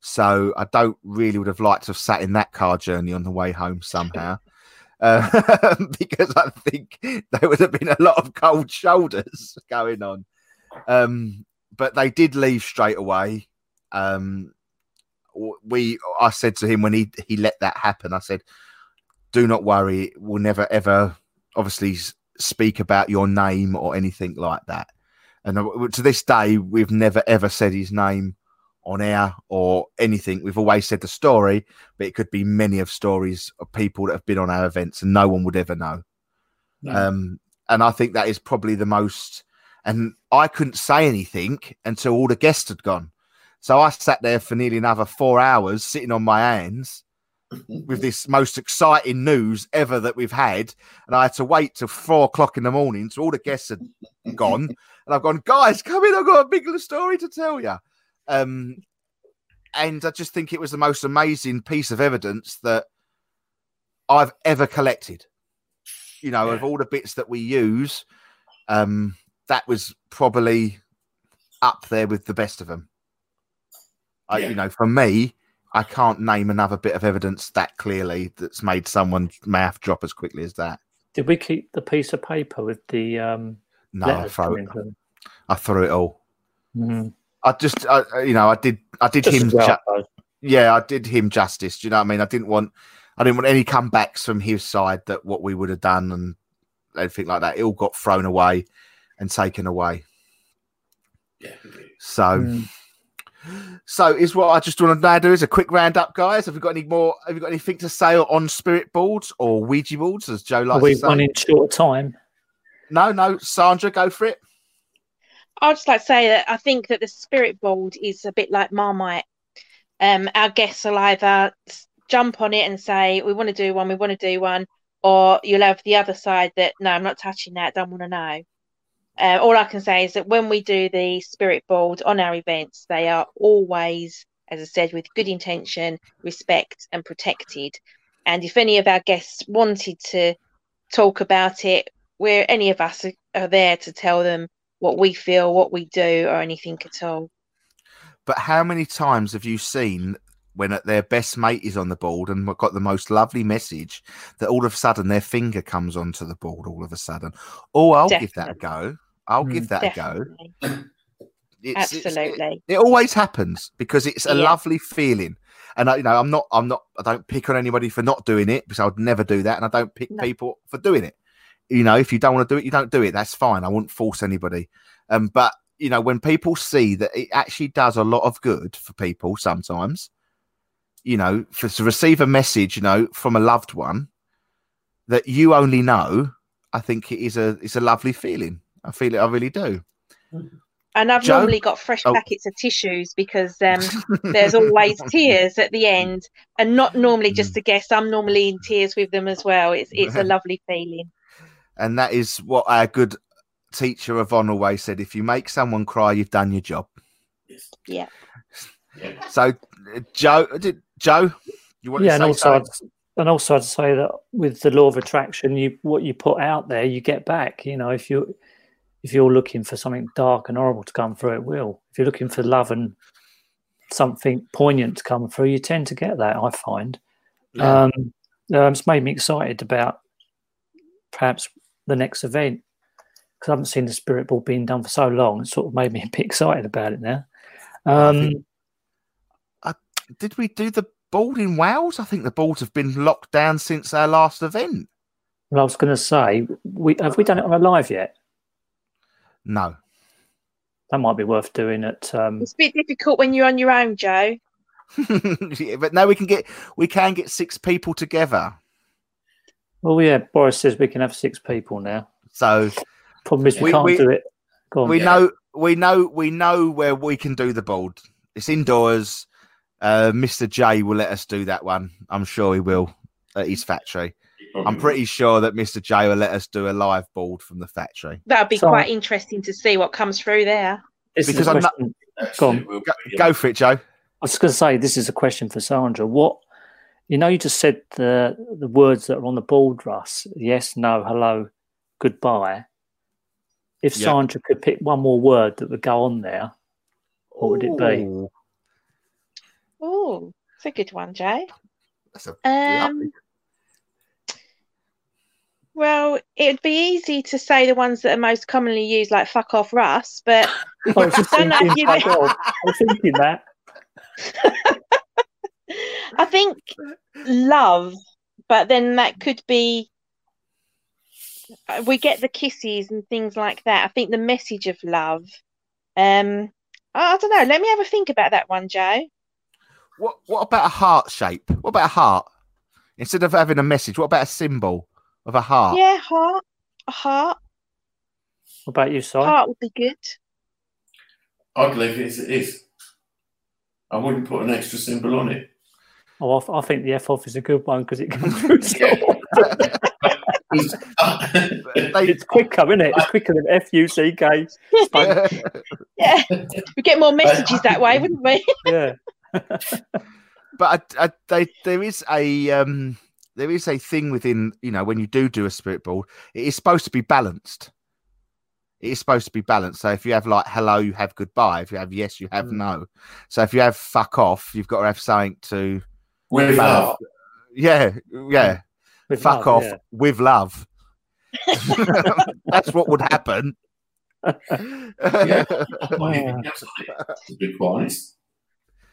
Speaker 1: So I don't really would have liked to have sat in that car journey on the way home somehow. Uh, because I think there would have been a lot of cold shoulders going on. Um, but they did leave straight away. Um, we, I said to him when he he let that happen, I said, "Do not worry. We'll never ever, obviously, speak about your name or anything like that." And uh, to this day, we've never ever said his name on air or anything. We've always said the story, but it could be many of stories of people that have been on our events and no one would ever know.
Speaker 3: No.
Speaker 1: Um, and I think that is probably the most. And I couldn't say anything until all the guests had gone. So I sat there for nearly another four hours sitting on my hands with this most exciting news ever that we've had. And I had to wait till four o'clock in the morning till all the guests had gone. And I've gone, guys, come in. I've got a big little story to tell you. Um, and I just think it was the most amazing piece of evidence that I've ever collected. You know, of all the bits that we use, um, that was probably up there with the best of them. I, you know, for me, I can't name another bit of evidence that clearly that's made someone's mouth drop as quickly as that.
Speaker 2: Did we keep the piece of paper with the um,
Speaker 1: No, I
Speaker 2: letters
Speaker 1: it. I threw it all.
Speaker 2: Mhm.
Speaker 1: I just, I, I- you know, I did, I did
Speaker 2: Just
Speaker 1: him,
Speaker 2: well,
Speaker 1: ju- yeah, I did him justice. Do you know what I mean? I didn't want, I didn't want any comebacks from his side that what we would have done and everything like that. It all got thrown away and taken away.
Speaker 3: Yeah.
Speaker 1: So,
Speaker 2: Mm.
Speaker 1: so is what I just want to now do is a quick roundup, guys. Have you got any more? Have you got anything to say on spirit boards or Ouija boards, as Joe likes
Speaker 2: we
Speaker 1: to say?
Speaker 2: running short time?
Speaker 1: No, no, Sandra, go for it.
Speaker 4: I'd just like to say that I think that the spirit board is a bit like Marmite. Um, our guests will either jump on it and say, "We want to do one, we want to do one," or you'll have the other side that, "No, I'm not touching that. Don't want to know." Uh, all I can say is that when we do the spirit board on our events, they are always, as I said, with good intention, respect, and protected. And if any of our guests wanted to talk about it, where any of us are, are there to tell them what we feel, what we do, or anything at all.
Speaker 1: But how many times have you seen when their best mate is on the board and got the most lovely message that all of a sudden their finger comes onto the board all of a sudden? Oh, I'll give that a go. I'll
Speaker 2: Mm,
Speaker 1: give that a go.
Speaker 4: Definitely.
Speaker 1: It's, it's-
Speaker 4: Absolutely.
Speaker 1: it always happens because it's a
Speaker 4: Yeah.
Speaker 1: lovely feeling. And I, you know, I'm not, I'm not, I don't pick on anybody for not doing it because I would never do that, and I don't pick
Speaker 4: No.
Speaker 1: people for doing it. You know, if you don't want to do it, you don't do it. That's fine. I wouldn't force anybody. Um, but you know, when people see that it actually does a lot of good for people, sometimes, you know, for to receive a message, you know, from a loved one that you only know, I think it is a, it's a lovely feeling. I feel it. I really do.
Speaker 4: And I've
Speaker 1: Joe?
Speaker 4: normally got fresh
Speaker 1: Oh.
Speaker 4: packets of tissues because um, there's always tears at the end, and not normally
Speaker 1: Mm.
Speaker 4: just a guest. I'm normally in tears with them as well. It's it's a lovely feeling.
Speaker 1: And that is what our good teacher Yvonne always said: if you make someone cry, you've done your job.
Speaker 4: Yeah.
Speaker 3: Yeah.
Speaker 1: So, uh, Joe, did, Joe, you want
Speaker 2: yeah,
Speaker 1: to
Speaker 2: and
Speaker 1: say
Speaker 2: also,
Speaker 1: something?
Speaker 2: I'd, and also I'd say that with the law of attraction, you what you put out there, you get back. You know, if you if you're looking for something dark and horrible to come through, it will. If you're looking for love and something poignant to come through, you tend to get that. I find.
Speaker 1: Yeah.
Speaker 2: Um, um, it's made me excited about perhaps the next event because I haven't seen the spirit ball being done for so long. It sort of made me a bit excited about it now.
Speaker 1: I
Speaker 2: Um,
Speaker 1: think- did we do the ball in Wales? I think the balls have been locked down since our last event.
Speaker 2: well, I was going to say, we have we done it on a live yet?
Speaker 1: No,
Speaker 2: That might be worth doing at. Um,
Speaker 4: It's a bit difficult when you're on your own, Joe.
Speaker 1: Yeah, but now we can get we can get six people together.
Speaker 2: Well, yeah, Boris says we can have six people now.
Speaker 1: So
Speaker 2: Problem is we,
Speaker 1: We-
Speaker 2: can't
Speaker 1: we-
Speaker 2: do it. Go on.
Speaker 1: we
Speaker 3: Yeah.
Speaker 1: know we know we know where we can do the board. It's indoors. Uh, Mr. J will let us do that one. I'm sure he will at his factory. I'm pretty sure that Mr. J will let us do a live board from the factory.
Speaker 4: That'd be
Speaker 2: So-
Speaker 4: quite interesting to see what comes through there.
Speaker 2: This is
Speaker 1: because
Speaker 2: a
Speaker 1: I'm not-
Speaker 2: question- Go on.
Speaker 3: we'll
Speaker 1: Go,
Speaker 3: be,
Speaker 1: go for it, Joe.
Speaker 2: I was going to say this is a question for Sandra. What you know, you just said the the words that are on the board, Russ. Yes, no, hello, goodbye. If
Speaker 1: Yeah.
Speaker 2: Sandra could pick one more word that would go on there, What would it be?
Speaker 4: Oh, it's a good one, Jay.
Speaker 1: That's a
Speaker 4: Um, well, it'd be easy to say the ones that are most commonly used, like "fuck off, Russ," but
Speaker 2: I was just
Speaker 4: Don't know
Speaker 2: thinking,
Speaker 4: you-
Speaker 2: fuck off. I was thinking that.
Speaker 4: I think love, but then that could be. uh, We get the kisses and things like that. I think the message of love. Um, I I don't know. Let me have a think about that one, Joe.
Speaker 1: What what about a heart shape? What about a heart? Instead of having a message, what about a symbol of a heart?
Speaker 4: Yeah, heart. A heart.
Speaker 2: What about you, Si?
Speaker 4: Heart would be good.
Speaker 3: I'd leave it as it is. I wouldn't put an extra symbol on it.
Speaker 2: Oh, I, I think the F off is a good one because it comes through. so-
Speaker 1: They-
Speaker 2: it's quicker, isn't it? It's quicker than F U C K.
Speaker 4: Yeah, we get more messages that way, wouldn't we?
Speaker 2: Yeah.
Speaker 1: but I, I, they, there is a um, there is a thing within you know when you do do a spirit board, it is supposed to be balanced. It is supposed to be balanced. So if you have like hello, you have goodbye. If you have yes, you have
Speaker 2: Mm.
Speaker 1: no. So if you have fuck off, you've got to have something to
Speaker 3: With love.
Speaker 1: yeah yeah
Speaker 2: With
Speaker 1: fuck
Speaker 2: love,
Speaker 1: off
Speaker 2: yeah.
Speaker 1: with love. That's what would happen.
Speaker 3: Yeah. I'll put anything else on it, to be quite honest.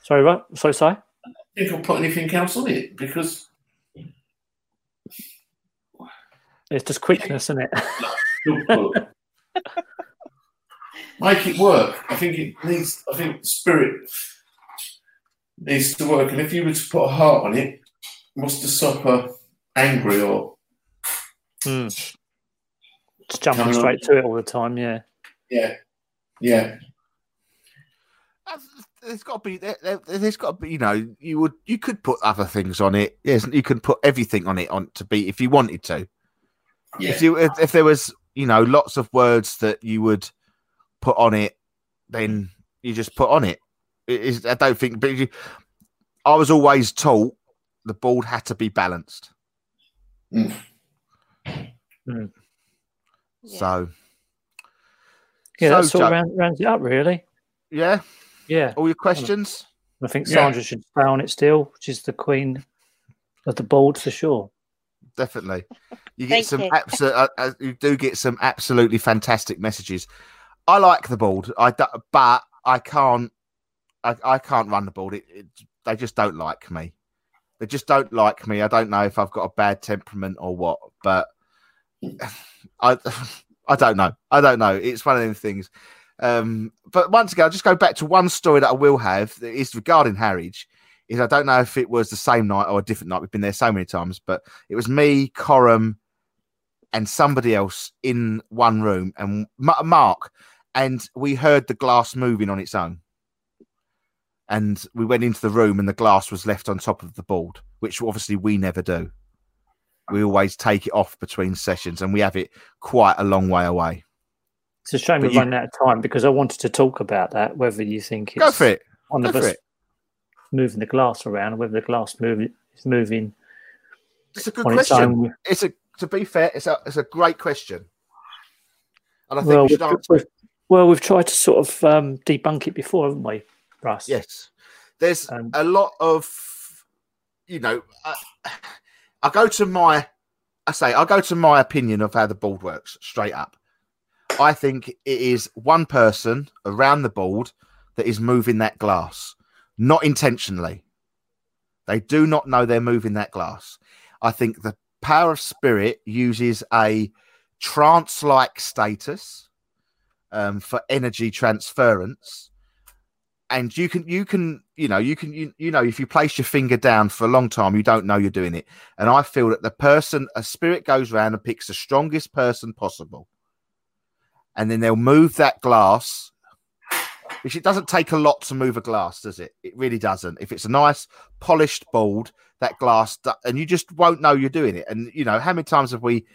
Speaker 2: Sorry, what? Sorry, sorry.
Speaker 3: I think I'll put anything else on it because
Speaker 2: It's just quickness, isn't it?
Speaker 3: make it work. I think it needs. I think spirit needs to work. And if you were to put a heart on it, what's to stop her angry or
Speaker 2: Hmm. Just jumping straight to it all the time. Yeah.
Speaker 3: yeah, yeah,
Speaker 1: There's got to be there, there- there's got to be you know you would you could put other things on it. Yes, you can put everything on it on to be if you wanted to.
Speaker 3: yeah.
Speaker 1: If you if, if there was you know lots of words that you would put on it, then you just put on it. It is I don't think, but I was always taught the board had to be balanced.
Speaker 3: Mm.
Speaker 2: Mm.
Speaker 4: Yeah.
Speaker 1: So
Speaker 2: Yeah,
Speaker 1: So,
Speaker 2: that sort of round, rounds it up, really.
Speaker 1: yeah,
Speaker 2: Yeah.
Speaker 1: all your questions.
Speaker 2: I think
Speaker 3: Yeah.
Speaker 2: Sandra should stay on it still. She's the queen of the board for sure.
Speaker 1: definitely. You get some
Speaker 4: you.
Speaker 1: absolute. Uh, uh, you do get some absolutely fantastic messages. I like the board. I do, but I can't. I, I can't run the board. It, it, they just don't like me. They just don't like me. I don't know if I've got a bad temperament or what, but I I don't know. I don't know. It's one of them things. Um, but once again, I'll just go back to one story that I will have that is regarding Harwich. Is I don't know if it was the same night or a different night. We've been there so many times, but it was me, Coram, and somebody else in one room, and Ma- Mark, and we heard the glass moving on its own. And we went into the room, and the glass was left on top of the board, which obviously we never do. We always take it off between sessions, and we have it quite a long way away.
Speaker 2: It's a shame
Speaker 1: But
Speaker 2: we're
Speaker 1: you-
Speaker 2: running out of time because I wanted to talk about that. Whether you think it's
Speaker 1: Go for it.
Speaker 2: one
Speaker 1: Go
Speaker 2: of
Speaker 1: for
Speaker 2: us
Speaker 1: it.
Speaker 2: moving the glass around, whether the glass move, is moving
Speaker 1: It's a good question.
Speaker 2: its.
Speaker 1: It's a to be fair, it's a it's a great question, and I think
Speaker 2: Well,
Speaker 1: we should
Speaker 2: we've,
Speaker 1: answer.
Speaker 2: we've- well, we've tried to sort of um, debunk it before, haven't we, Russ?
Speaker 1: Yes, there's
Speaker 2: Um,
Speaker 1: a lot of, you know, I, I go to my, I say I go to my opinion of how the board works straight up. I think it is one person around the board that is moving that glass, not intentionally. They do not know they're moving that glass. I think the power of spirit uses a trance like status um, for energy transference. And you can, you can, you know, you can, you, you know, if you place your finger down for a long time, you don't know you're doing it. And I feel that the person, a spirit goes around and picks the strongest person possible. And then they'll move that glass which it doesn't take a lot to move a glass, does it? It really doesn't. If it's a nice polished board, that glass, and you just won't know you're doing it. And you know, how many times have we,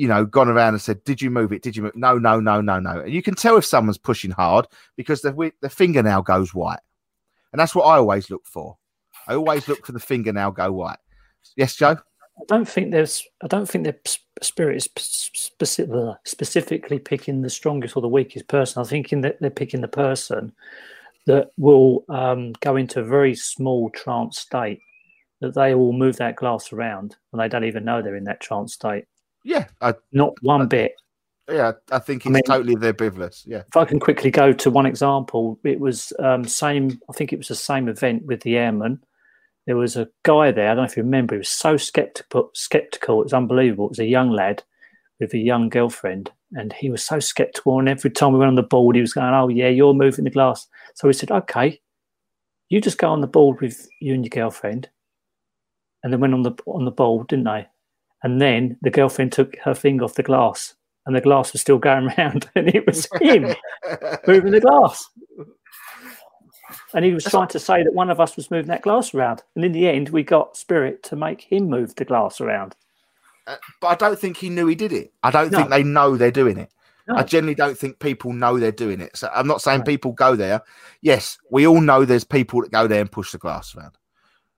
Speaker 1: you know, gone around and said, "Did you move it? Did you move?" No, no, no, no, no. And you can tell if someone's pushing hard because the the fingernail goes white, and that's what I always look for. I always look for the fingernail go white. Yes, Joe.
Speaker 2: I don't think there's. I don't think the spirit is specific, specifically picking the strongest or the weakest person. I think in that they're picking the person that will um, go into a very small trance state. That they will move that glass around and they don't even know they're in that trance state.
Speaker 1: Yeah, I,
Speaker 2: Not one bit.
Speaker 1: yeah, I think it's
Speaker 2: I mean-
Speaker 1: totally biblious. Yeah,
Speaker 2: If I can quickly go to one example, it was um, same. I think it was the same event with the airman. There was a guy there. I don't know if you remember. He was so skeptical. Skeptical. It was unbelievable. It was a young lad with a young girlfriend, and he was so skeptical. And every time we went on the board, he was going, "Oh yeah, you're moving the glass." So we said, "Okay, you just go on the board with you and your girlfriend," and then went on the on the board, didn't they? And then the girlfriend took her finger off the glass, and the glass was still going round, and it was him moving the glass. And he was trying to say that one of us was moving that glass around. And in the end, we got Spirit to make him move the glass around.
Speaker 1: Uh, but I don't think he knew he did it. I don't think they know they're doing it.
Speaker 2: No.
Speaker 1: I generally don't think people know they're doing it. So I'm not saying
Speaker 2: Right.
Speaker 1: people go there. Yes, we all know there's people that go there and push the glass around.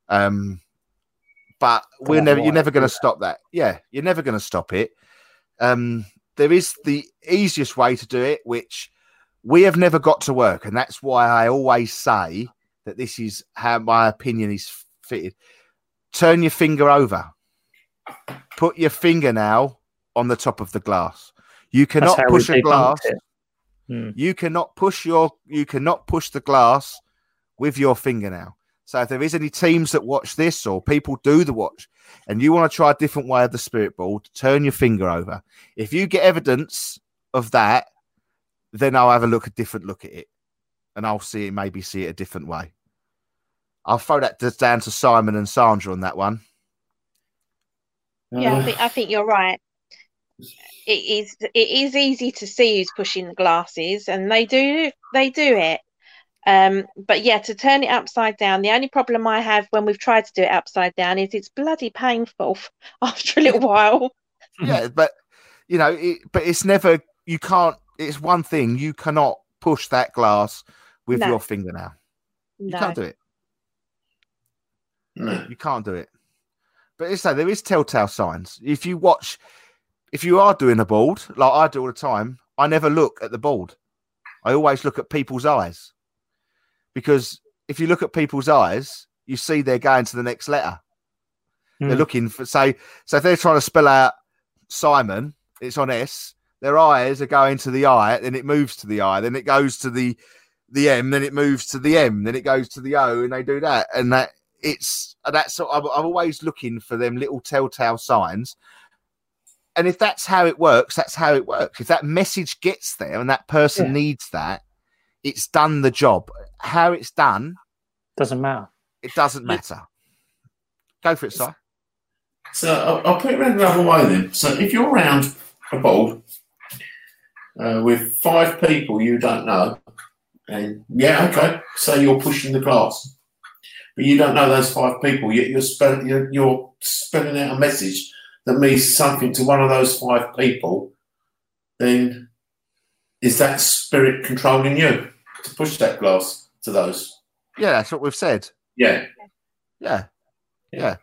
Speaker 1: Um, but we're never you're never going to stop that. Yeah, you're never going to stop it. Um, there is the easiest way to do it, which we have never got to work, and that's why I always say that this is how my opinion is fitted. Turn your finger over. Put your fingernail on the top of the glass. You cannot push a glass.
Speaker 2: Hmm.
Speaker 1: You cannot push your you cannot push the glass with your fingernail. So if there is any teams that watch this or people do the watch and you want to try a different way of the spirit board, turn your finger over. If you get evidence of that, then I'll have a look a different look at it. And I'll see it maybe see it a different way. I'll throw that down to Simon and Sandra on that one.
Speaker 4: Yeah, I think I think you're right. It is it is easy to see who's pushing the glasses, and they do they do it. Um, but yeah, to turn it upside down, the only problem I have when we've tried to do it upside down is it's bloody painful after a little while.
Speaker 1: yeah, but you know, it, but it's never you can't. It's one thing you cannot push that glass with
Speaker 4: No.
Speaker 1: your fingernail. You
Speaker 4: No.
Speaker 1: can't do it.
Speaker 3: no.
Speaker 1: You can't do it. But it's like there is telltale signs. If you watch, if you are doing a board like I do all the time, I never look at the board. I always look at people's eyes because if you look at people's eyes, you see they're going to the next letter. They're
Speaker 2: Hmm.
Speaker 1: looking for say so if they're trying to spell out Simon, it's on S. Their eyes are going to the I, then it moves to the I, then it goes to the the M, then it moves to the M, then it goes to the O, and they do that, and that it's that's I'm, I'm always looking for them little telltale signs. And if that's how it works, that's how it works. If that message gets there and that person
Speaker 2: Yeah.
Speaker 1: needs that, it's done the job. How it's done,
Speaker 2: Doesn't matter.
Speaker 1: it doesn't matter. Go for it, Si.
Speaker 3: So I'll, I'll put it around the other way then. So if you're around a board uh, with five people you don't know, and yeah, okay, say you're pushing the glass, but you don't know those five people, yet you're, spell, you're, you're spelling out a message that means something to one of those five people, then is that spirit controlling you to push that glass to those?
Speaker 1: Yeah, that's what we've said.
Speaker 3: Yeah.
Speaker 1: Yeah.
Speaker 3: Yeah.
Speaker 1: Yeah.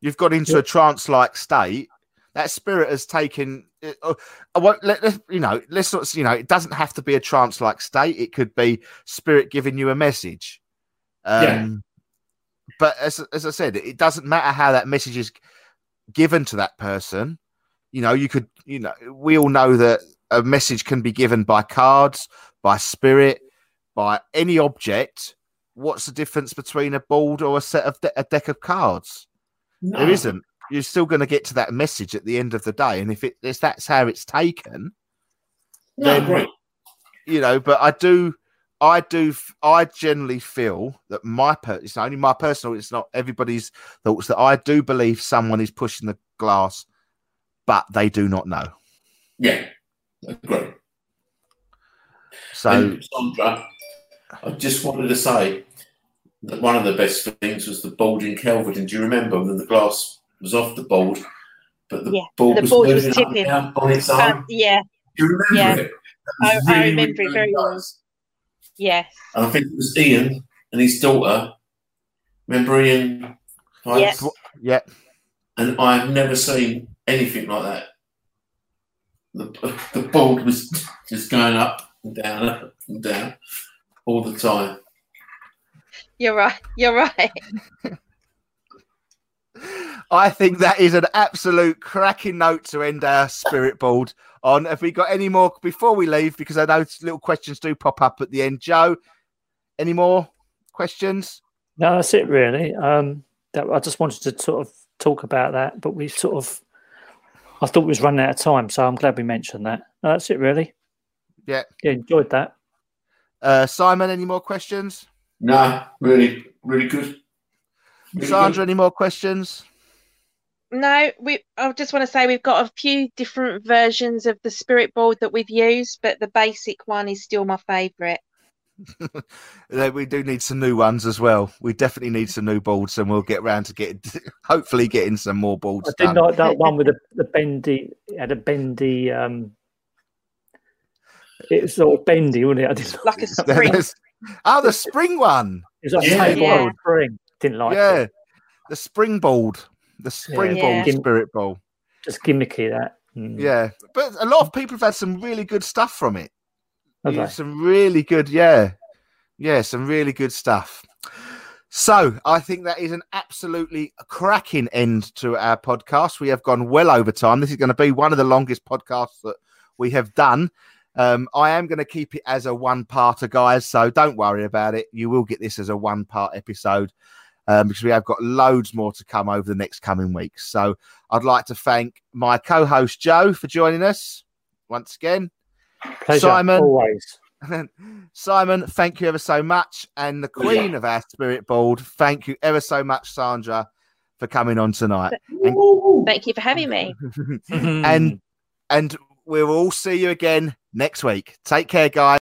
Speaker 1: You've got into a trance like state. That spirit has taken. Uh, I won't let let- you know. Let's not. You know, it doesn't have to be a trance like state. It could be spirit giving you a message. Um,
Speaker 3: Yeah.
Speaker 1: But as as I said, it doesn't matter how that message is given to that person. You know, you could. You know, we all know that a message can be given by cards, by spirit, by any object. What's the difference between a board or a set of de- a deck of cards?
Speaker 3: No.
Speaker 1: There isn't. You're still going to get to that message at the end of the day, and if it if that's how it's taken,
Speaker 3: No,
Speaker 1: then-
Speaker 3: great.
Speaker 1: you know. But I do, I do, I generally feel that my per it's only my personal. It's not everybody's thoughts that I do believe someone is pushing the glass, but they do not know.
Speaker 3: Yeah, great.
Speaker 1: So
Speaker 3: And Sandra, I just wanted to say that one of the best things was the board in Kelvedon. Do you remember when the glass was off the board, but the
Speaker 4: Yeah,
Speaker 3: board
Speaker 4: the
Speaker 3: was
Speaker 4: board was
Speaker 3: moving up
Speaker 4: tipping.
Speaker 3: on its own?
Speaker 4: Um, yeah,
Speaker 3: Do you remember
Speaker 4: yeah.
Speaker 3: it? That was
Speaker 4: I- I remember it very well.
Speaker 3: nice.
Speaker 4: yes,
Speaker 3: And I think it was Ian and his daughter. Remember Ian?
Speaker 4: Yeah.
Speaker 1: yeah,
Speaker 3: And I have never seen anything like that. The, the board was just going up and down, up and down all the time.
Speaker 4: you're right. You're right.
Speaker 1: I think that is an absolute cracking note to end our spirit board on. Have we got any more before we leave? Because I know little questions do pop up at the end. Joe, any more questions?
Speaker 2: No, that's it really. Um, that I just wanted to sort of talk about that, but we sort of, I thought we was running out of time, so I'm glad we mentioned that. No, that's it really.
Speaker 1: Yeah.
Speaker 2: Yeah, enjoyed that.
Speaker 1: Uh, Simon, any more questions?
Speaker 3: No, really, really good. Really
Speaker 1: Sandra, any more questions?
Speaker 4: No, we. I just want to say we've got a few different versions of the spirit board that we've used, but the basic one is still my favourite.
Speaker 1: We do need some new ones as well. We definitely need some new boards, and we'll get round to get hopefully getting some more boards
Speaker 2: I did
Speaker 1: done.
Speaker 2: like that one with the, the bendy, it had a bendy, um, it was sort of bendy, wasn't it? I didn't like
Speaker 4: Like a spring.
Speaker 1: Oh, the spring one.
Speaker 2: It was like
Speaker 3: Yeah.
Speaker 2: a table
Speaker 4: Yeah.
Speaker 2: spring. Didn't like
Speaker 1: yeah,
Speaker 2: it.
Speaker 1: the springboard, the springboard
Speaker 4: Yeah.
Speaker 1: spirit ball.
Speaker 2: Just gimmicky that. Mm.
Speaker 1: Yeah, but a lot of people have had some really good stuff from it.
Speaker 2: Have
Speaker 1: Yeah,
Speaker 2: they?
Speaker 1: Some really good, yeah, yeah, some really good stuff. So I think that is an absolutely cracking end to our podcast. We have gone well over time. This is going to be one of the longest podcasts that we have done. Um, I am going to keep it as a one-parter, guys. So don't worry about it. You will get this as a one-part episode um, because we have got loads more to come over the next coming weeks. So I'd like to thank my co-host Joe for joining us once again.
Speaker 2: Pleasure,
Speaker 1: Simon.
Speaker 2: always.
Speaker 1: Simon, thank you ever so much. And the queen of our spirit board, thank you ever so much, Sandra, for coming on tonight.
Speaker 4: Thank you for having me.
Speaker 1: and and we'll all see you again next week. Take care, guys.